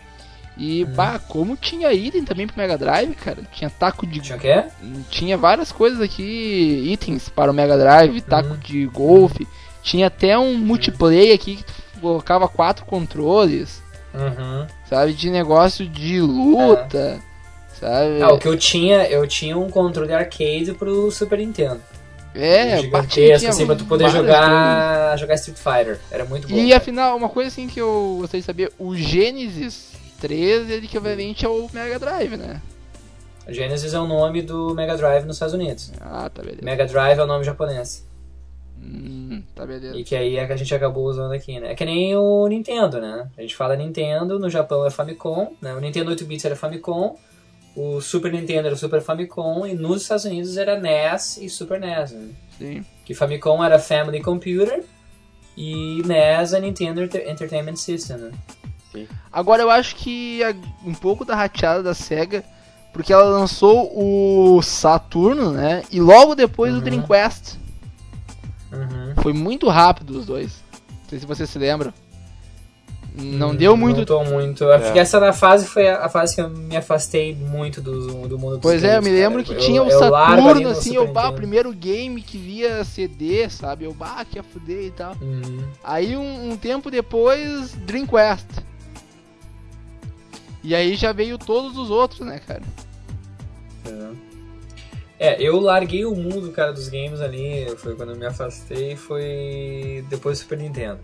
E, Hum. bah, como tinha item também pro Mega Drive, cara. Tinha taco de Tinha quê? tinha várias coisas aqui, itens para o Mega Drive, taco Uhum. de golfe. Tinha até um multiplayer aqui que tu colocava quatro controles, Uhum. sabe? De negócio de luta, sabe? Ah, o que eu tinha, eu tinha um controle arcade pro Super Nintendo. é, gigantesco, assim, pra tu poder jogar, jogar Street Fighter. Era muito bom. E cara. afinal, uma coisa assim que eu gostaria de saber, o Genesis 3, ele equivalente ao Mega Drive, né? Genesis é o nome do Mega Drive nos Estados Unidos. Ah, tá beleza. Mega Drive é o nome japonês. Hum, tá beleza. E que aí é que a gente acabou usando aqui, né? É que nem o Nintendo, né? A gente fala Nintendo, no Japão é Famicom, né? O Nintendo 8-bits era Famicom, o Super Nintendo era o Super Famicom, e nos Estados Unidos era NES e Super NES, né? Sim. Que Famicom era Family Computer e NES é Nintendo Enter- Entertainment System, né? Sim. Agora eu acho que a- um pouco da rateada da SEGA, porque ela lançou o Saturno, né? E logo depois o Uhum. Dream Quest. Uhum. Foi muito rápido os dois. Não sei se você se lembra. Não deu muito Não tô muito. Que essa na fase foi a a fase que eu me afastei muito do, do mundo dos Pois é, eu games, me cara. lembro que Eu- tinha o Saturno, no assim, Super eu, bah, o primeiro game que via CD, sabe? Eu, bah, que ia fuder e tal. Uhum. Aí um, um tempo depois, Dream Quest. E aí já veio todos os outros, né, cara? É, eu larguei o mundo, cara, dos games ali, foi quando eu me afastei, foi depois do Super Nintendo.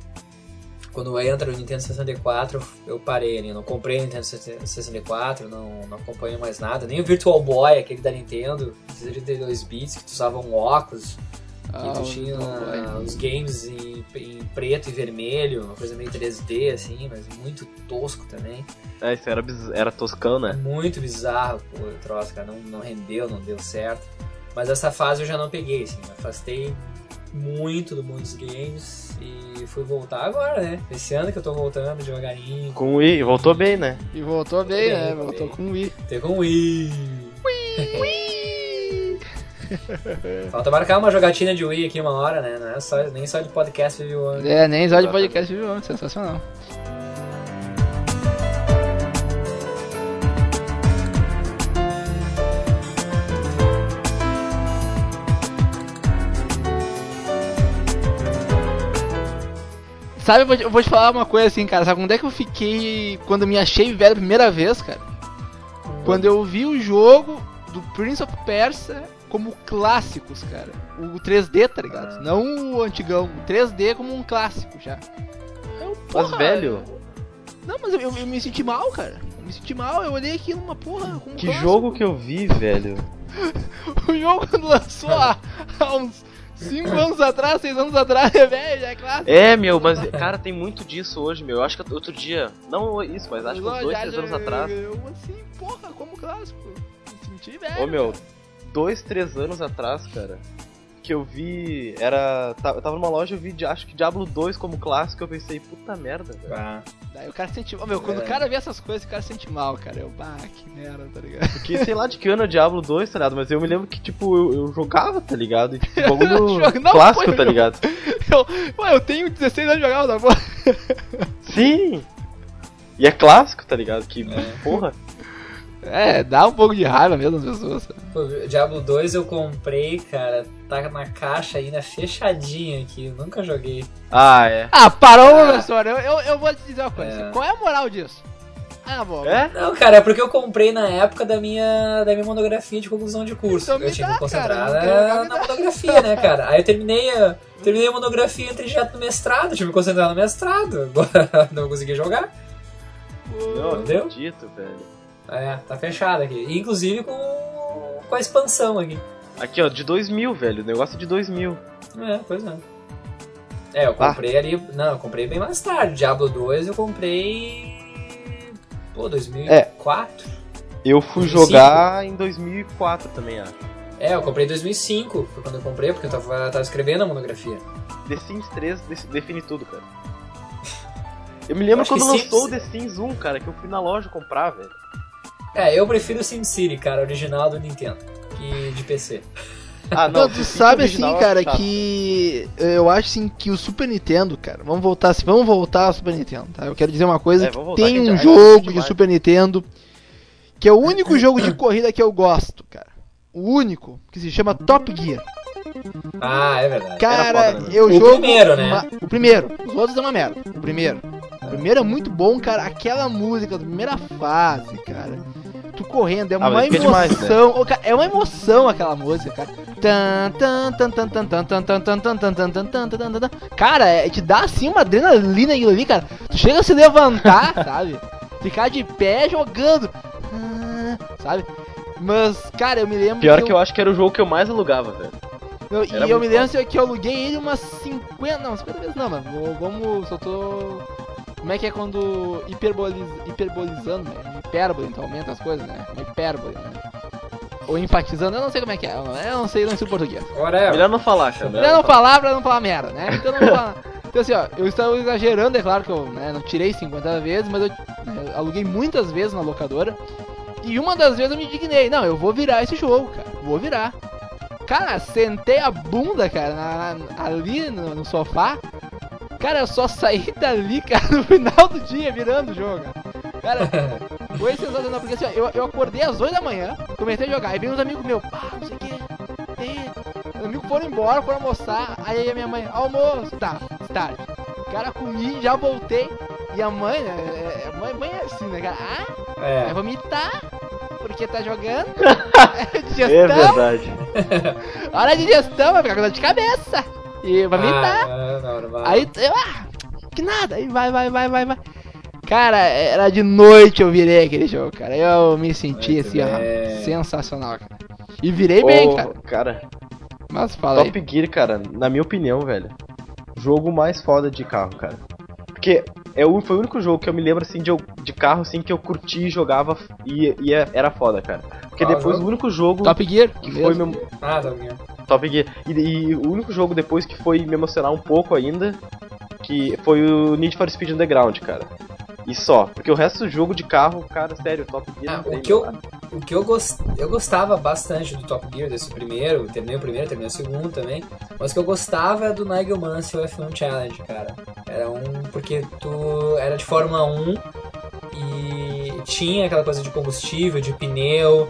Quando entra o Nintendo 64, eu parei ali, não comprei o Nintendo 64, não, não acompanho mais nada, nem o Virtual Boy, aquele da Nintendo, 32 bits, que tu usava um óculos, Ah, tu tinha os games em, em preto e vermelho, uma coisa meio 3D, assim, mas muito tosco também. É, isso era, era toscão, né? Muito bizarro pô, o troço, cara. Não, não rendeu, não deu certo. Mas essa fase eu já não peguei, assim. Afastei muito do mundo dos games e fui voltar agora, né? Esse ano que eu tô voltando devagarinho. Com o Wii, voltou bem, né? E voltou bem, bem, né? voltou bem. com o Wii. Ter com o Wii. Falta marcar uma jogatina de Wii aqui uma hora, né? Não é só, nem só de podcast viu? É, nem só de podcast, viu? Sensacional. Sabe, eu vou, te, eu vou te falar uma coisa assim, cara. Sabe quando é que eu fiquei quando eu me achei velho a primeira vez, cara? Quando eu vi o jogo do Prince of Persia como clássicos, cara. O 3D, tá ligado? Não o antigão. O 3D como um clássico já. Eu, Mas, porra, velho, Não, mas eu, eu- eu me senti mal, cara. Eu me senti mal. Eu olhei aqui numa porra. um que clássico. jogo que eu vi, velho. O jogo quando lançou há, há uns 5 anos atrás, 6 anos atrás, é velho, é clássico. É, meu, mas, cara, tem muito disso hoje, meu. Eu acho que outro dia, não isso, mas acho que uns Já- dois, já- três anos já- atrás. Eu assim, porra, como clássico. Me senti velho. Ô, meu, dois, três anos atrás, cara, que eu vi, era, eu tava numa loja, eu vi, acho que Diablo 2 como clássico, eu pensei, puta merda, velho. Ah, Daí o cara sente. Ô, meu, quando É. o cara vê essas coisas, o cara sente mal, cara. Eu, bah, que merda, tá ligado? Porque sei lá de que ano é Diablo 2, tá ligado? Mas eu me lembro que, tipo, eu, eu jogava, tá ligado? E, tipo, bagulho clássico, foi, tá ligado? Eu, ué, eu tenho 16 anos de jogar porra. Sim! E é clássico, tá ligado? Que, É. porra. É, dá um pouco de raiva mesmo as pessoas. pô, Diablo 2 eu comprei, cara. Tá na caixa ainda fechadinha aqui. eu Nunca joguei. Ah, é. Ah, parou, professor. Eu, eu, eu vou te dizer uma coisa. É. Qual é a moral disso? Ah, bom. É? Não, cara, é porque eu comprei na época da minha, da minha monografia de conclusão de curso. Então me eu tinha dá, que concentrar cara, na, me na monografia, né, cara? Aí eu terminei a, terminei a monografia e entrei direto no mestrado. Tive que me concentrar no mestrado. Agora não consegui jogar. Não Entendeu? acredito, velho. É, tá fechado aqui. Inclusive com, com a expansão aqui. Aqui, ó, de 2000, velho. O negócio é de 2000. É, pois é. É, eu comprei ali. Não, eu comprei bem mais tarde. Diablo 2 eu comprei. Pô, 2004? Eu fui 2005? jogar em 2004 também, acho. É, eu comprei em 2005. Foi quando eu comprei, porque eu tava, tava escrevendo a monografia. The Sims 3 de- define tudo, cara. Eu me lembro que quando Sims- lançou o The Sims 1, cara, que eu fui na loja comprar, velho. É, eu prefiro o SimCity, cara, original do Nintendo, que de PC. Ah, Não, o tu sabe assim, cara, chato. que eu acho assim que o Super Nintendo, cara, vamos voltar assim, vamos voltar ao Super Nintendo, tá? Eu quero dizer uma coisa, É, voltar, tem um já- jogo de demais. Super Nintendo que é o único jogo de corrida que eu gosto, cara. O único, que se chama Top Gear. Ah, é verdade. Cara, foda, né? eu O jogo primeiro, né? uma- o primeiro. Os outros é uma merda. O primeiro. O primeiro é muito bom, cara. Aquela música da primeira fase, cara tu correndo. É ah, uma emoção. Demais, né? é uma emoção aquela música, cara. Cara, é, te dá assim uma adrenalina aquilo ali, cara. Tu chega a se levantar, sabe? Ficar de pé jogando. Sabe? Mas, cara, eu me lembro. Pior que eu, que eu acho que era o jogo que eu mais alugava, velho. Eu, e eu me lembro fácil. que eu aluguei ele umas 50. Não, 50 vezes não, mano. Vamos. Só tô. Como é que é quando hiperboliz, hiperbolizando, né? Hipérbole, então aumenta as coisas, né? Hipérbole, né? Ou enfatizando, eu não sei como é que é. Eu não sei, não sei o português. Whatever. Melhor não falar, cara. Melhor não falar pra não falar merda, né? Então não vou falar. Então assim, ó, eu estou exagerando, é claro que eu né, não tirei 50 vezes, mas eu né, aluguei muitas vezes na locadora. E uma das vezes eu me indignei. Não, eu vou virar esse jogo, cara. Vou virar. Cara, sentei a bunda, cara, na- na- ali no, no sofá. Cara, eu só saí dali, cara, no final do dia virando o jogo. Cara, foi sensacional, porque assim, ó, eu, eu acordei às 8 da manhã, comecei a jogar, aí veio uns amigos meus, pá, não sei o que, os amigos foram embora, foram almoçar, aí a minha mãe, almoço, tá, tarde. Cara, comi, já voltei, e a mãe, né, é- é- mãe, mãe é assim, né, cara, ah, vai É. vomitar, porque tá jogando, É digestão, verdade. hora de digestão, vai ficar com dor de cabeça, e vomitar. Ah, não, não, não. Aí eu, ah, que nada, aí vai, vai, vai, vai, vai. Cara, era de noite eu virei aquele jogo, cara. Eu me senti Muito assim, ó, bem. sensacional, cara. E virei bem, Ô, cara. cara, Mas fala aí. Top Gear, cara, na minha opinião, velho, jogo mais foda de carro, cara. Porque é o, foi o único jogo que eu me lembro, assim, de, eu- de carro, assim, que eu curti e jogava e, e é- era foda, cara. Porque Qual depois jogo? o único jogo Top Gear, que foi mesmo. meu, Ah, tá bem. Top Gear. E, e o único jogo depois que foi me emocionar um pouco ainda, que foi o Need for Speed Underground, cara. E só, porque o resto do jogo de carro, cara, sério, Top Gear Ah, não o que eu, o que eu, gost, eu gostava bastante do Top Gear, desse primeiro, terminei o primeiro, terminei o segundo também, mas o que eu gostava era do Nigel Mansell F1 Challenge, cara. Era um, porque tu era de Fórmula 1 e tinha aquela coisa de combustível, de pneu,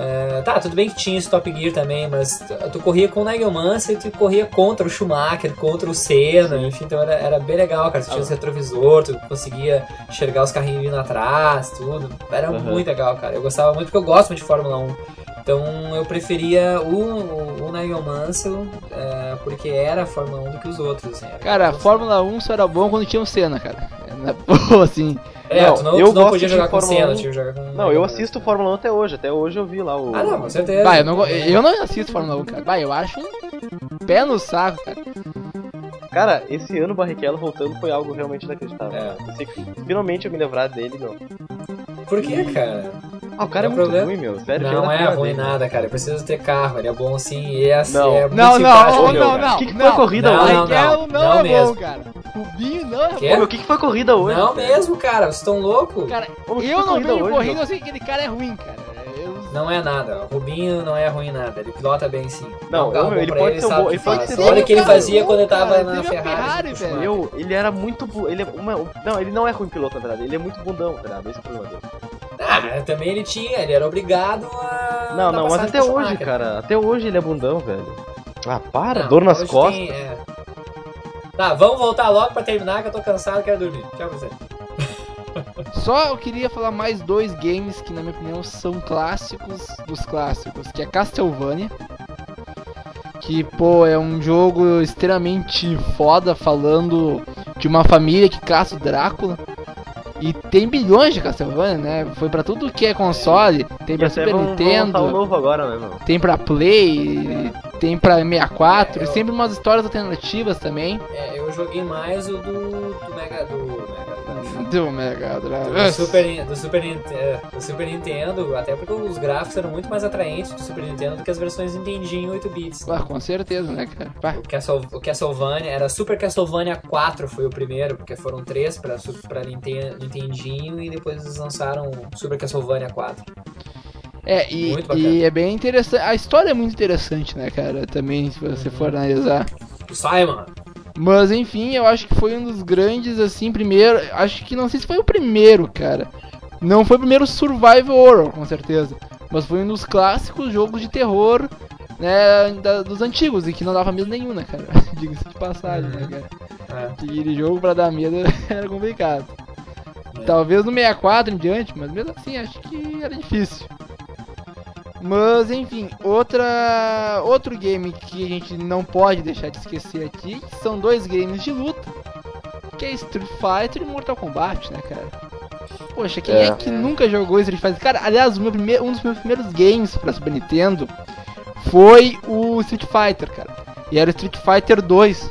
é, tá, tudo bem que tinha esse Top Gear também, mas tu, tu corria com o Nigel Mansell e tu corria contra o Schumacher, contra o Senna, enfim, então era, era bem legal, cara. Tu tinha os retrovisor, tu conseguia enxergar os carrinhos vindo atrás, tudo. Era Aham. muito legal, cara. Eu gostava muito porque eu gosto muito de Fórmula 1. Então eu preferia o, o, o Nigel Mansell é, porque era a Fórmula 1 do que os outros. Assim, Cara, Fórmula 1 só era bom quando tinha o Senna, cara. Na boa, assim. É, Não, tu não, eu tu não gosto podia de jogar com Senna, 1. tinha que jogar com o Não, eu assisto Fórmula 1 até hoje, até hoje eu vi lá o... Ah, não, com certeza. Bah, eu não, eu não assisto Fórmula 1, cara. Bah, eu acho pé no saco, cara. Cara, esse ano o Barrichello voltando foi algo realmente inacreditável. É. Eu sei que finalmente eu me lembrar dele, meu. Por que, cara? Ah, o cara é Não muito problema. ruim, meu. Sério, Não é cara ruim dele. nada, cara. Ele precisa ter carro, ele é bom sim e é, assim, Não. é muito Não, não, meu, não, cara. não. O que que foi a corrida Não, hoje? não, Barrichello não, não é mesmo. bom, cara. Rubinho não é? Ô, meu, o que, que foi a corrida hoje? Não velho? mesmo, cara. Vocês estão loucos? Cara, Ô, que eu não vejo hoje, corrida, eu sei que aquele cara é ruim, cara. Não é nada. O Rubinho não é ruim nada. Ele pilota bem sim. Não, um meu, bom ele pode ser um sabe bom- ele pode ser Olha o que ele fazia quando ele tava na a Ferrari. Velho. Ele era muito. Ele é uma, não, ele não é ruim piloto, na verdade. Ele é muito bundão, tá ligado? Esse é o problema dele. Ah, também ele tinha, ele era obrigado a. Não, não, mas até hoje, cara. Até hoje ele é bundão, velho. Ah, para, Não, dor nas costas. tem, é. Tá, vamos voltar logo pra terminar que eu tô cansado e quero dormir. Tchau pra você. Só eu queria falar mais dois games que, na minha opinião, são clássicos dos clássicos, que é Castlevania. Que, pô, é um jogo extremamente foda, falando de uma família que caça o Drácula. E tem bilhões de Castlevania, né? Foi pra tudo que é console. Tem E pra Super vão, vão lançar o Nintendo, novo agora, né, tem pra Play, tem pra 64. É, E eu- sempre umas histórias alternativas também. É, eu joguei mais o do, do Mega. Do. Do Mega Drive. Do Super, do, Super, é, do Super Nintendo, até porque os gráficos eram muito mais atraentes do Super Nintendo do que as versões Nintendinho 8 bits. Ah, com certeza, né, cara? Pá. O, Castle, o Castlevania era Super Castlevania 4 foi o primeiro, porque foram três pra, pra Ninten- Nintendinho e depois eles lançaram Super Castlevania 4. É, e, e é bem interessante. A história é muito interessante, né, cara? Também, se você for analisar. O Simon! Mas, enfim, eu acho que foi um dos grandes, assim, primeiro. Acho que não sei se foi o primeiro, cara. Não foi o primeiro Survival Horror, com certeza. Mas foi um dos clássicos jogos de terror, né, da- dos antigos, e que não dava medo nenhum, né, cara? Diga-se de passagem, né, Uhum. cara? É. Aquele jogo pra dar medo era complicado. É. Talvez no 64 em diante, mas mesmo assim acho que era difícil. Mas enfim, outra outro game que a gente não pode deixar de esquecer aqui, são dois games de luta, que é Street Fighter e Mortal Kombat, né, cara? Poxa, quem é, É. que nunca jogou Street Fighter? Cara, aliás, primeiro, um dos meus primeiros games pra Super Nintendo foi o Street Fighter, cara. E era o Street Fighter 2,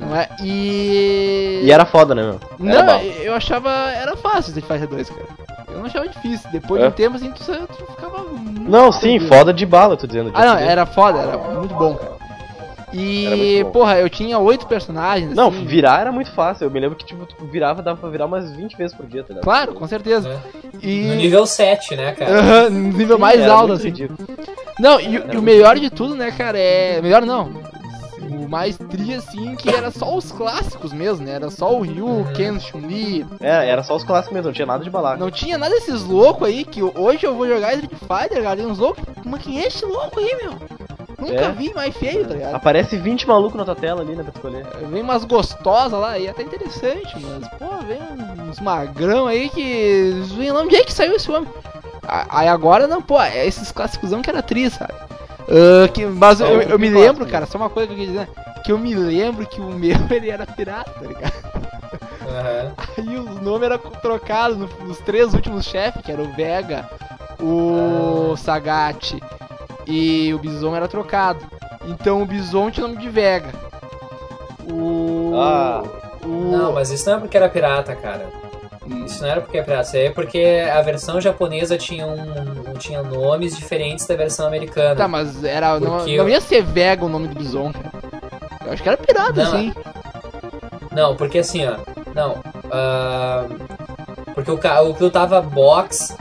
não é? E E era foda, né, meu? Não, eu achava. Era fácil Street Fighter 2, cara. Eu não achava difícil. Depois de É. um tempo assim, tu, tu ficava. Não, sim, foda de bala, tô dizendo. de Ah, não, era foda, era muito bom, cara. E, porra, eu tinha oito personagens. Não, assim. virar era muito fácil. Eu me lembro que, tipo, tu virava, dava pra virar umas 20 vezes por dia, tá ligado? Claro, com certeza. né? E. No nível 7, né, cara? Aham, no nível Sim, mais alto, assim. ridículo. Não, e, e o melhor de tudo, né, cara, é. Melhor não. O mais tri, assim, que era só os clássicos mesmo, né? Era só o Ryu, o Ken, Chun-Li. É, era só os clássicos mesmo, não tinha nada de balaca. Não tinha nada desses loucos aí, que hoje eu vou jogar Street Fighter, cara. Tem uns loucos. Mas quem é esse louco aí, meu? Nunca É. vi mais feio, tá ligado? Aparece 20 malucos na tua tela ali, né, pra escolher. Vem umas gostosas lá, e é até interessante, mas, pô, vem uns magrão aí que. Onde é que saiu esse homem? Aí agora não, pô, é esses clássicos que era atriz, sabe? Ah, que, mas eu, É, eu, eu me lembro, né? cara, só uma coisa que eu queria dizer, que eu me lembro que o meu ele era pirata, tá ligado? Aham. Aí os nomes eram trocados no- nos três últimos chefes, que era o Vega, o Sagat e o Bison era trocado. Então o Bison tinha o nome de Vega. O. Ah. o Não, mas isso não é porque era pirata, cara. Isso não era porque isso aí é porque a versão japonesa tinha, um, tinha nomes diferentes da versão americana. Tá, mas era. Não, não ia ser Vega o nome do Bison, cara. Eu acho que era pirata, Não, assim. Não, porque assim, ó. Não. ah, porque o, o que eu tava box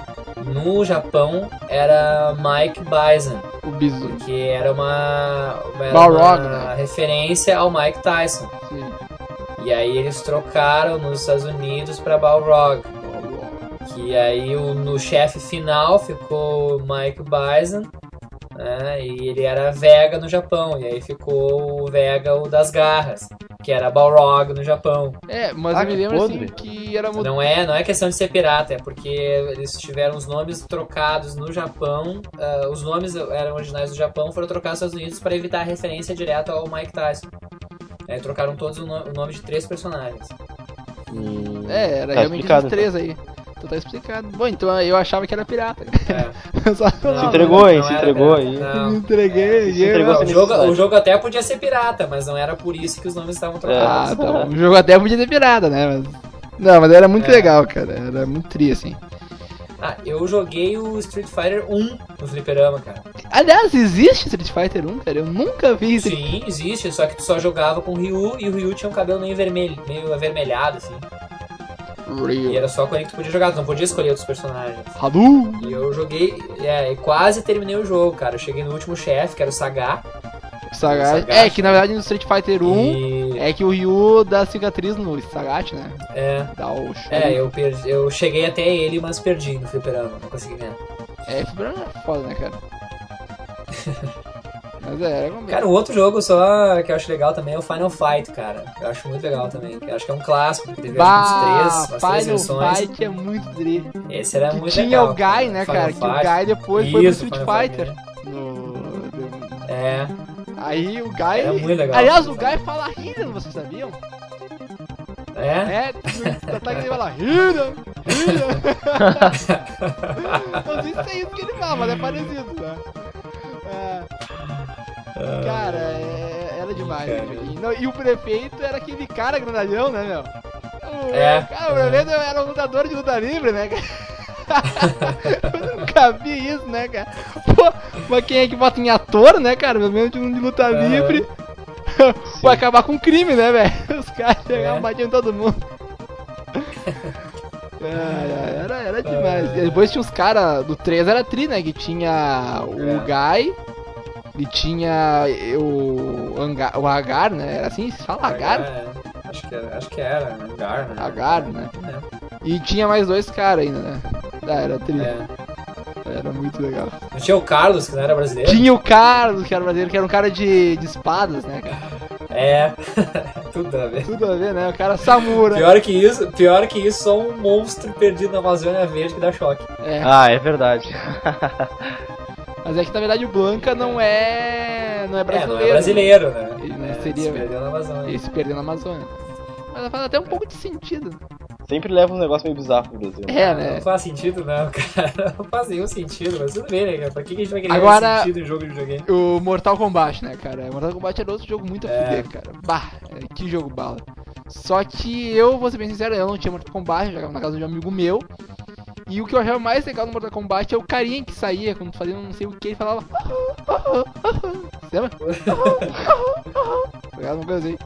no Japão era Mike Bison. O Bison. Que era uma, uma, era Balrog, uma né? referência ao Mike Tyson. Sim. E aí eles trocaram nos Estados Unidos pra Balrog. Que aí o, no chefe final ficou Mike Bison. Né, e ele era Vega no Japão. E aí ficou o Vega o das garras. Que era Balrog no Japão. É, mas Ah, eu me lembro podre. assim que era mudado. Não é, não é questão de ser pirata, é porque eles tiveram os nomes trocados no Japão. ah, os nomes eram originais do Japão, foram trocados nos Estados Unidos para evitar a referência direta ao Mike Tyson. Aí trocaram todos o, no- o nome de três personagens. Hum, É, era tá realmente esses três aí. Então tá explicado. Bom, então eu achava que era pirata. É. Só Se não, entregou, hein? Não Se entregou pirata, aí. não. Me entreguei. Se entregou o, jogo, o jogo até podia ser pirata, mas não era por isso que os nomes estavam Ah, trocados. tá bom. O jogo até podia ter pirata, né? Mas... Não, mas era muito É. legal, cara. Era muito tri, assim. Ah, eu joguei o Street Fighter 1 no fliperama, cara. Aliás, existe Street Fighter 1, cara? Eu nunca vi Street Sim, existe, só que tu só jogava com o Ryu e o Ryu tinha um cabelo meio vermelho, meio avermelhado, assim. E era só com ele que tu podia jogar, tu não podia escolher outros personagens. Hadou! E eu joguei, é, e quase terminei o jogo, cara. Eu cheguei no último chefe, que era o. Sagat. Sagat. É, que na verdade no Street Fighter 1 E, é que o Ryu dá cicatriz no Sagat, né? é, Dá o é, eu, perdi, eu cheguei até ele, mas perdi no fliperama, não consegui ganhar. É, Fibra é foda, né, cara? Mas é, era como... Cara, um outro jogo só que eu acho legal também é o Final Fight, cara. Eu acho muito legal também. Eu acho que é um clássico, que teve Bah, uns três, umas três Final versões. Fight é muito tri. Esse era Que muito tinha legal. o Guy, né, Final cara? Que o Fight. Guy depois foi pro Isso, Street Final Fighter. Fight, No... É, Aí o Guy. Era muito legal. Aliás, o Guy fala Hidden, vocês sabiam? é. É, no ataque ele fala Hidden, Hidden. Não sei se é isso que ele fala, mas é parecido, né? É. Cara, é- era demais o joguinho. Não, E o prefeito era aquele cara grandalhão, né, meu? O, É. Cara, o prefeito era um lutador de luta livre, né, cara? Eu nunca vi isso, né, cara? Pô, mas quem é que bota em ator, né, cara? Pelo menos de um de luta Aham. livre. Vai acabar com crime, né, velho? Os caras chegavam É. batendo todo mundo. É, era, era demais. E depois tinha os caras do 3 era tri, né? Que tinha o É. Guy. E tinha o, Anga- o Agar, né? Era assim? Se fala Agar? É, acho, que era, acho que era, Agar, né? Agar, né? É. E tinha mais dois caras ainda, né? Ah, era tri. É. Era muito legal. Não tinha o Carlos, que não era brasileiro? Tinha o Carlos, que era brasileiro, que era um cara de, de espadas, né, cara? É. Tudo a ver. Tudo a ver, né? O cara Samura. Pior que isso, pior que isso, só um monstro perdido na Amazônia Verde que dá choque. É. Ah, é verdade. Mas é que na verdade o Blanca não é. não é É, brasileiro. não é brasileiro, né? Ele não É, seria- se perdeu na Amazônia. Ele se perdeu na Amazônia. Mas faz até um pouco de sentido. Sempre leva uns negócios meio bizarros pro Brasil. É, né? Não faz sentido, não, cara. Não faz nenhum sentido, mas tudo bem, né, cara? Pra que que a gente vai querer Agora- sentido em jogo de videogame? O Mortal Kombat, né, cara? Mortal Kombat era outro jogo muito a É. fuder, cara. Bah, que jogo bala. Só que eu, vou ser bem sincero, eu não tinha Mortal Kombat, eu jogava na casa de um amigo meu. E o que eu achava mais legal no Mortal Kombat é o carinha que saía quando fazia não sei o que, ele falava. Você lembra? ligado? Uma coisa assim.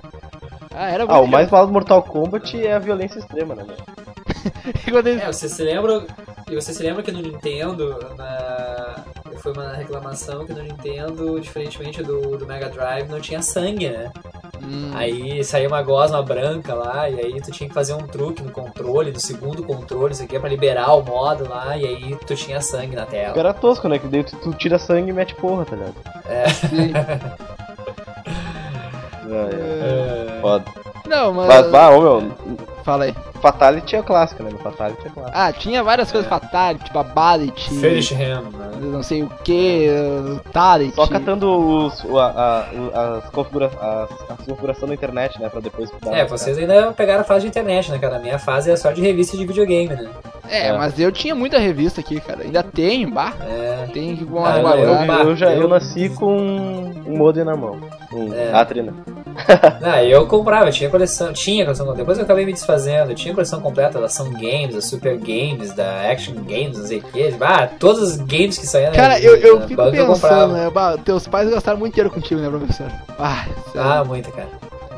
Ah, era Ah, o mais mal do Mortal Kombat é a violência extrema, né, É, você se lembra. E você se lembra que no Nintendo, na, foi uma reclamação que no Nintendo, diferentemente do, do Mega Drive, não tinha sangue, né? Hum, Aí saía uma gosma branca lá, e aí tu tinha que fazer um truque no controle, do segundo controle, isso aqui é pra liberar o modo lá, e aí tu tinha sangue na tela. era tosco, né? Que daí tu, tu tira sangue e mete porra, tá ligado? sim. É, é. É, Foda. Não, mas. Mas, bah, ô meu, Fala aí. Fatality é clássico, né? No Fatality é clássico. Ah, tinha várias coisas fatality, tipo a Ballet. Finish him, né? Não sei o que, Talent. Só catando os, o- a, a, as, configura, as, as configuração da internet, né? Pra depois dar É, uma- vocês ainda pegaram a fase de internet, né, cara? A minha fase é só de revista de videogame, né? É, É. mas eu tinha muita revista aqui, cara. Ainda tenho, bah. É. Tem que Ah, Eu, guardar. eu, eu já eu eu- nasci com um modem na mão. Um É. Atrina. Ah, eu comprava, eu tinha coleção, tinha coleção, depois eu acabei me desfazendo, eu tinha coleção completa da Sun Games, da Super Games, da Action Games, não sei o que, ah, todos os games que saíam na- Cara, eu, eu fico banca eu pensando, comprava. né? bah, teus pais gastaram muito dinheiro contigo, né, professor? Ah. Ah, muito, cara,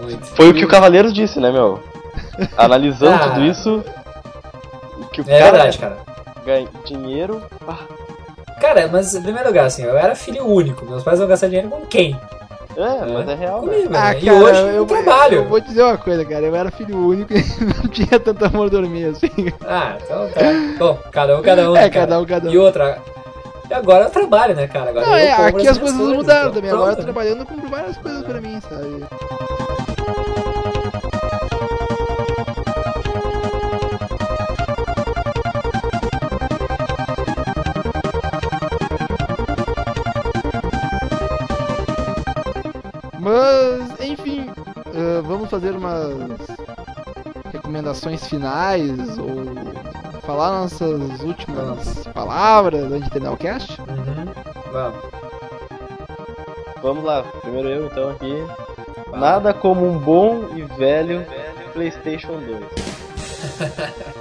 muito. Foi o que o Cavaleiros disse, né, meu? Analisando Ah. tudo isso. Que o É cara verdade, cara. ganha dinheiro. ah, Cara, mas em primeiro lugar, assim, eu era filho único, meus pais vão gastar dinheiro com quem? É, mas é real, né? Comigo, Ah, né? cara, e hoje eu, eu trabalho. eu vou dizer uma coisa, cara. Eu era filho único e não tinha tanta mordomia assim. Ah, então tá. Bom, cada um, cada um. É, né, cara? cada um, cada um. E outra. E agora eu trabalho, né, cara? Agora Não, eu é, aqui as coisas mudaram então também. Agora eu né? trabalhando, eu compro várias coisas pra mim, sabe? Mas, enfim, eh, vamos fazer umas recomendações finais ou falar nossas últimas palavras antes de terminar o cast? Uhum. Vamos. Vamos lá, primeiro eu então aqui. Nada como um bom e velho PlayStation 2.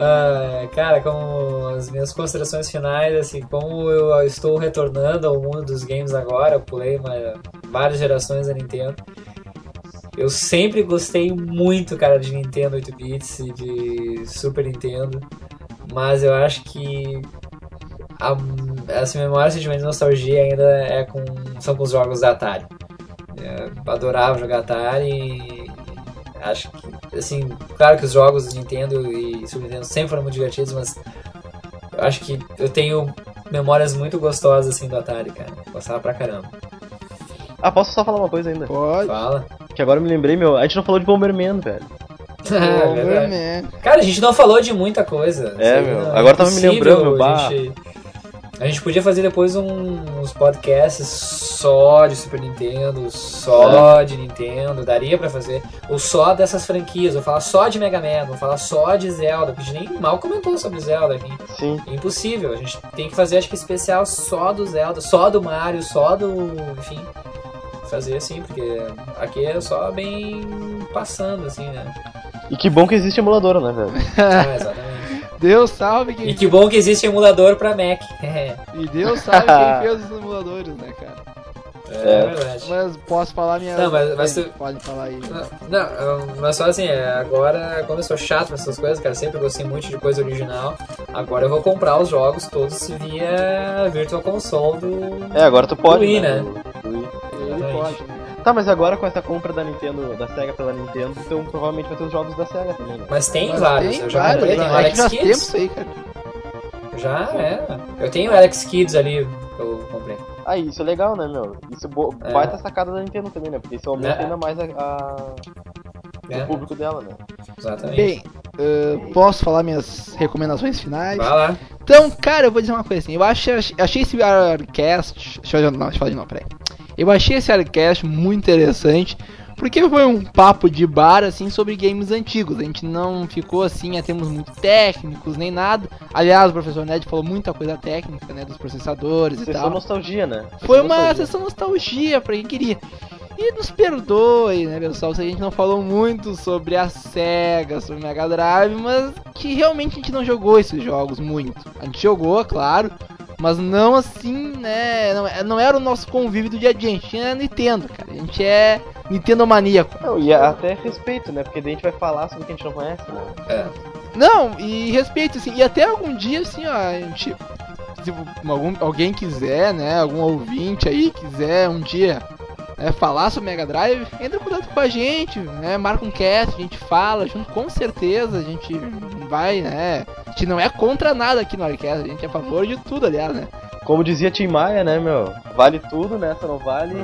Ah, cara, como as minhas considerações finais, assim, como eu estou retornando ao mundo dos games agora, eu pulei uma- várias gerações da Nintendo. Eu sempre gostei muito, cara, de Nintendo 8 bits e de Super Nintendo, mas eu acho que a, essa memória, sentimento de nostalgia ainda é com, são com os jogos da Atari. É, adorava jogar Atari acho que, assim, claro que os jogos de Nintendo e Super Nintendo sempre foram muito divertidos, mas eu acho que eu tenho memórias muito gostosas, assim, do Atari, cara. Gostava pra caramba. Ah, posso só falar uma coisa ainda? Pode. Fala. Que agora eu me lembrei, meu. A gente não falou de Bomberman, velho. É verdade. Bomberman. Cara, a gente não falou de muita coisa. É, meu. não- Agora tava me lembrando, meu, A bah. gente, a gente podia fazer depois um- uns podcasts só de Super Nintendo, só de Nintendo. Daria pra fazer. Ou só dessas franquias. Ou falar só de Mega Man. Ou falar só de Zelda. Porque a gente nem mal comentou sobre Zelda aqui. Sim. É impossível. A gente tem que fazer, acho que, especial só do Zelda, só do Mario, só do. Enfim. Fazer assim, porque aqui é só bem passando, assim, né? E que bom que existe emulador, né, velho? Ah, exatamente. Deus salve quem E que bom que existe emulador pra Mac. É, E Deus sabe quem fez os emuladores, né, cara? é verdade. Mas posso falar minha. Não, mas- mas tu- Pode falar aí. Não, não, mas só assim, é, agora, como eu sou chato nessas coisas, cara, sempre gostei muito de coisa original. Agora eu vou comprar os jogos todos via Virtual Console do. É, agora tu pode. Wii, né? né? Do Wii. Ele pode. né? Tá, mas agora com essa compra da Nintendo, da SEGA pela Nintendo, então provavelmente vai ter os jogos da SEGA também, né? Mas tem Mas vários, tem eu já vários, comprei, tem o é que Alex faz Kids. tempo isso aí, cara. Já é. Eu tenho o Alex Kids ali que eu comprei. Ah, isso é legal, né, meu? Isso é bo... É. baita sacada da Nintendo também, né? Porque isso aumenta É. ainda mais a, a- É, o público dela, né? exatamente. Bem, eh, posso falar minhas recomendações finais? Vai lá. Então, cara, eu vou dizer uma coisa assim. Eu acho, achei esse Arcast. Deixa eu, não, deixa eu falar de novo, peraí. Eu achei esse Arcast muito interessante. Porque foi um papo de bar, assim, sobre games antigos. A gente não ficou, assim, a termos muito técnicos, nem nada. Aliás, o professor Ned falou muita coisa técnica, né? Dos processadores e Sessão tal. nostalgia, né? Foi Sessão uma nostalgia. sessão nostalgia pra quem queria. E nos perdoe, né, pessoal, se a gente não falou muito sobre a SEGA, sobre o Mega Drive, mas que realmente a gente não jogou esses jogos muito. A gente jogou, claro, Mas não assim, né? Não, é- não era o nosso convívio do dia a dia. A gente é Nintendo, cara. A gente é Nintendo maníaco. Não, e até respeito, né? Porque daí a gente vai falar sobre o que a gente não conhece, né? É. Não, e respeito, assim. E até algum dia, assim, ó, a gente. Se algum, alguém quiser, né? Algum ouvinte aí quiser um dia né, falar sobre Mega Drive, entra em contato com a gente, né? Marca um cast, a gente fala junto, com certeza. A gente vai, né? A gente não é contra nada aqui no Arcast, a gente é a favor de tudo, aliás, né? Como dizia Tim Maia, né, meu? Vale tudo, né? Só não vale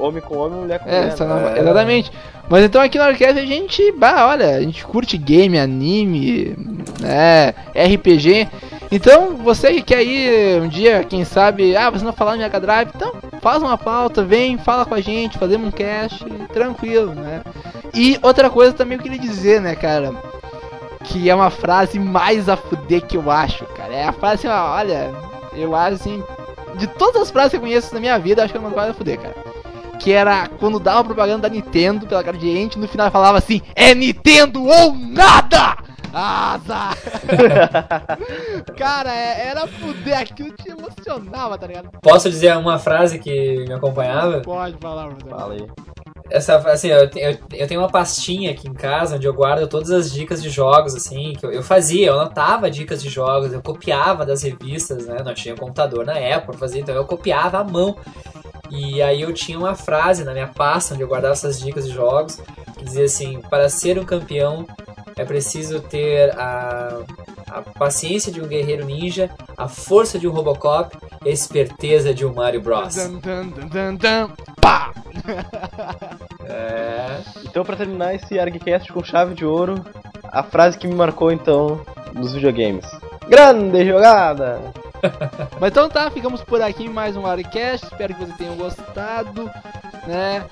homem com homem, mulher com É, mulher. né? não- exatamente. Mas então aqui no Arcast a gente, bah, olha, a gente curte game, anime, né, RPG. Então, você que quer ir um dia, quem sabe, ah, você não falar em Mega Drive, então faz uma pauta, vem, fala com a gente, fazemos um cast, tranquilo, né? E outra coisa também eu queria dizer, né, cara, que é uma frase mais a fuder que eu acho, cara. É a frase assim, olha, eu acho assim, de todas as frases que eu conheço na minha vida, acho que é uma mais a fuder, cara que era quando dava propaganda da Nintendo pela gente, no final falava assim: é Nintendo ou nada! Asa! cara, é- era fuder, aquilo te emocionava, tá ligado? Posso dizer uma frase que me acompanhava? Pode falar, Bruno. Fala aí. Essa, assim, eu, eu, eu tenho uma pastinha aqui em casa onde eu guardo todas as dicas de jogos, assim, que eu, eu fazia, eu anotava dicas de jogos, eu copiava das revistas, né? Não tinha computador na época fazer, então eu copiava à mão. E aí eu tinha uma frase na minha pasta onde eu guardava essas dicas de jogos, que dizia assim, para ser um campeão é preciso ter a, a paciência de um guerreiro ninja, a força de um Robocop e a esperteza de um Mario Bros. Dan, dan, dan, dan, pá! É... Então, pra terminar esse ArgCast com chave de ouro, a frase que me marcou então nos videogames. Grande jogada! Mas então tá, ficamos por aqui em mais um Warcast. Espero que vocês tenham gostado, né?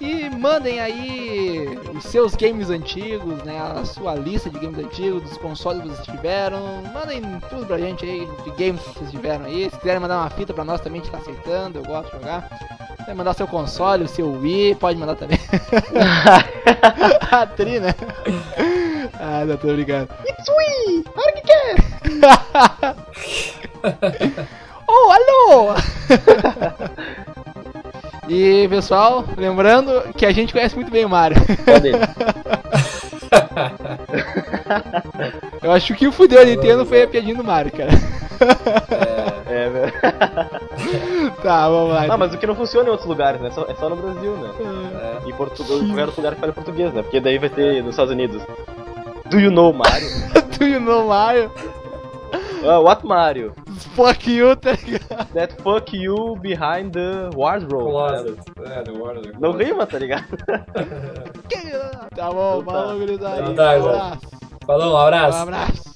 E mandem aí os seus games antigos, né? A sua lista de games antigos, dos consoles que vocês tiveram. Mandem tudo pra gente aí de games que vocês tiveram aí. Se quiserem mandar uma fita pra nós também, a gente tá aceitando. Eu gosto de jogar. Quiser mandar seu console, o seu Wii, pode mandar também. A tri, né? Ah, não tô brincando. It's Wii! Argcast! oh, alô! e pessoal, lembrando que a gente conhece muito bem o Mario. Deles? Eu acho que o fudeu a Nintendo foi a piadinha do Mario, cara. É, velho. Tá, vamos lá. Não, mas o que não funciona em outros lugares, né? É só, é só no Brasil, né? é. Em Portugal, qualquer outro lugar que fale português, né? Porque daí vai ter nos Estados Unidos. Do you know Mario? Do you know Mario? Ah, what Mario? Fuck you, tá ligado? That fuck you behind the wardrobe. Closet. É, the Water. Não rima, tá ligado? Tá bom, falou, gurizada. Então tá, Um abraço. Falou, um Um abraço. abraço.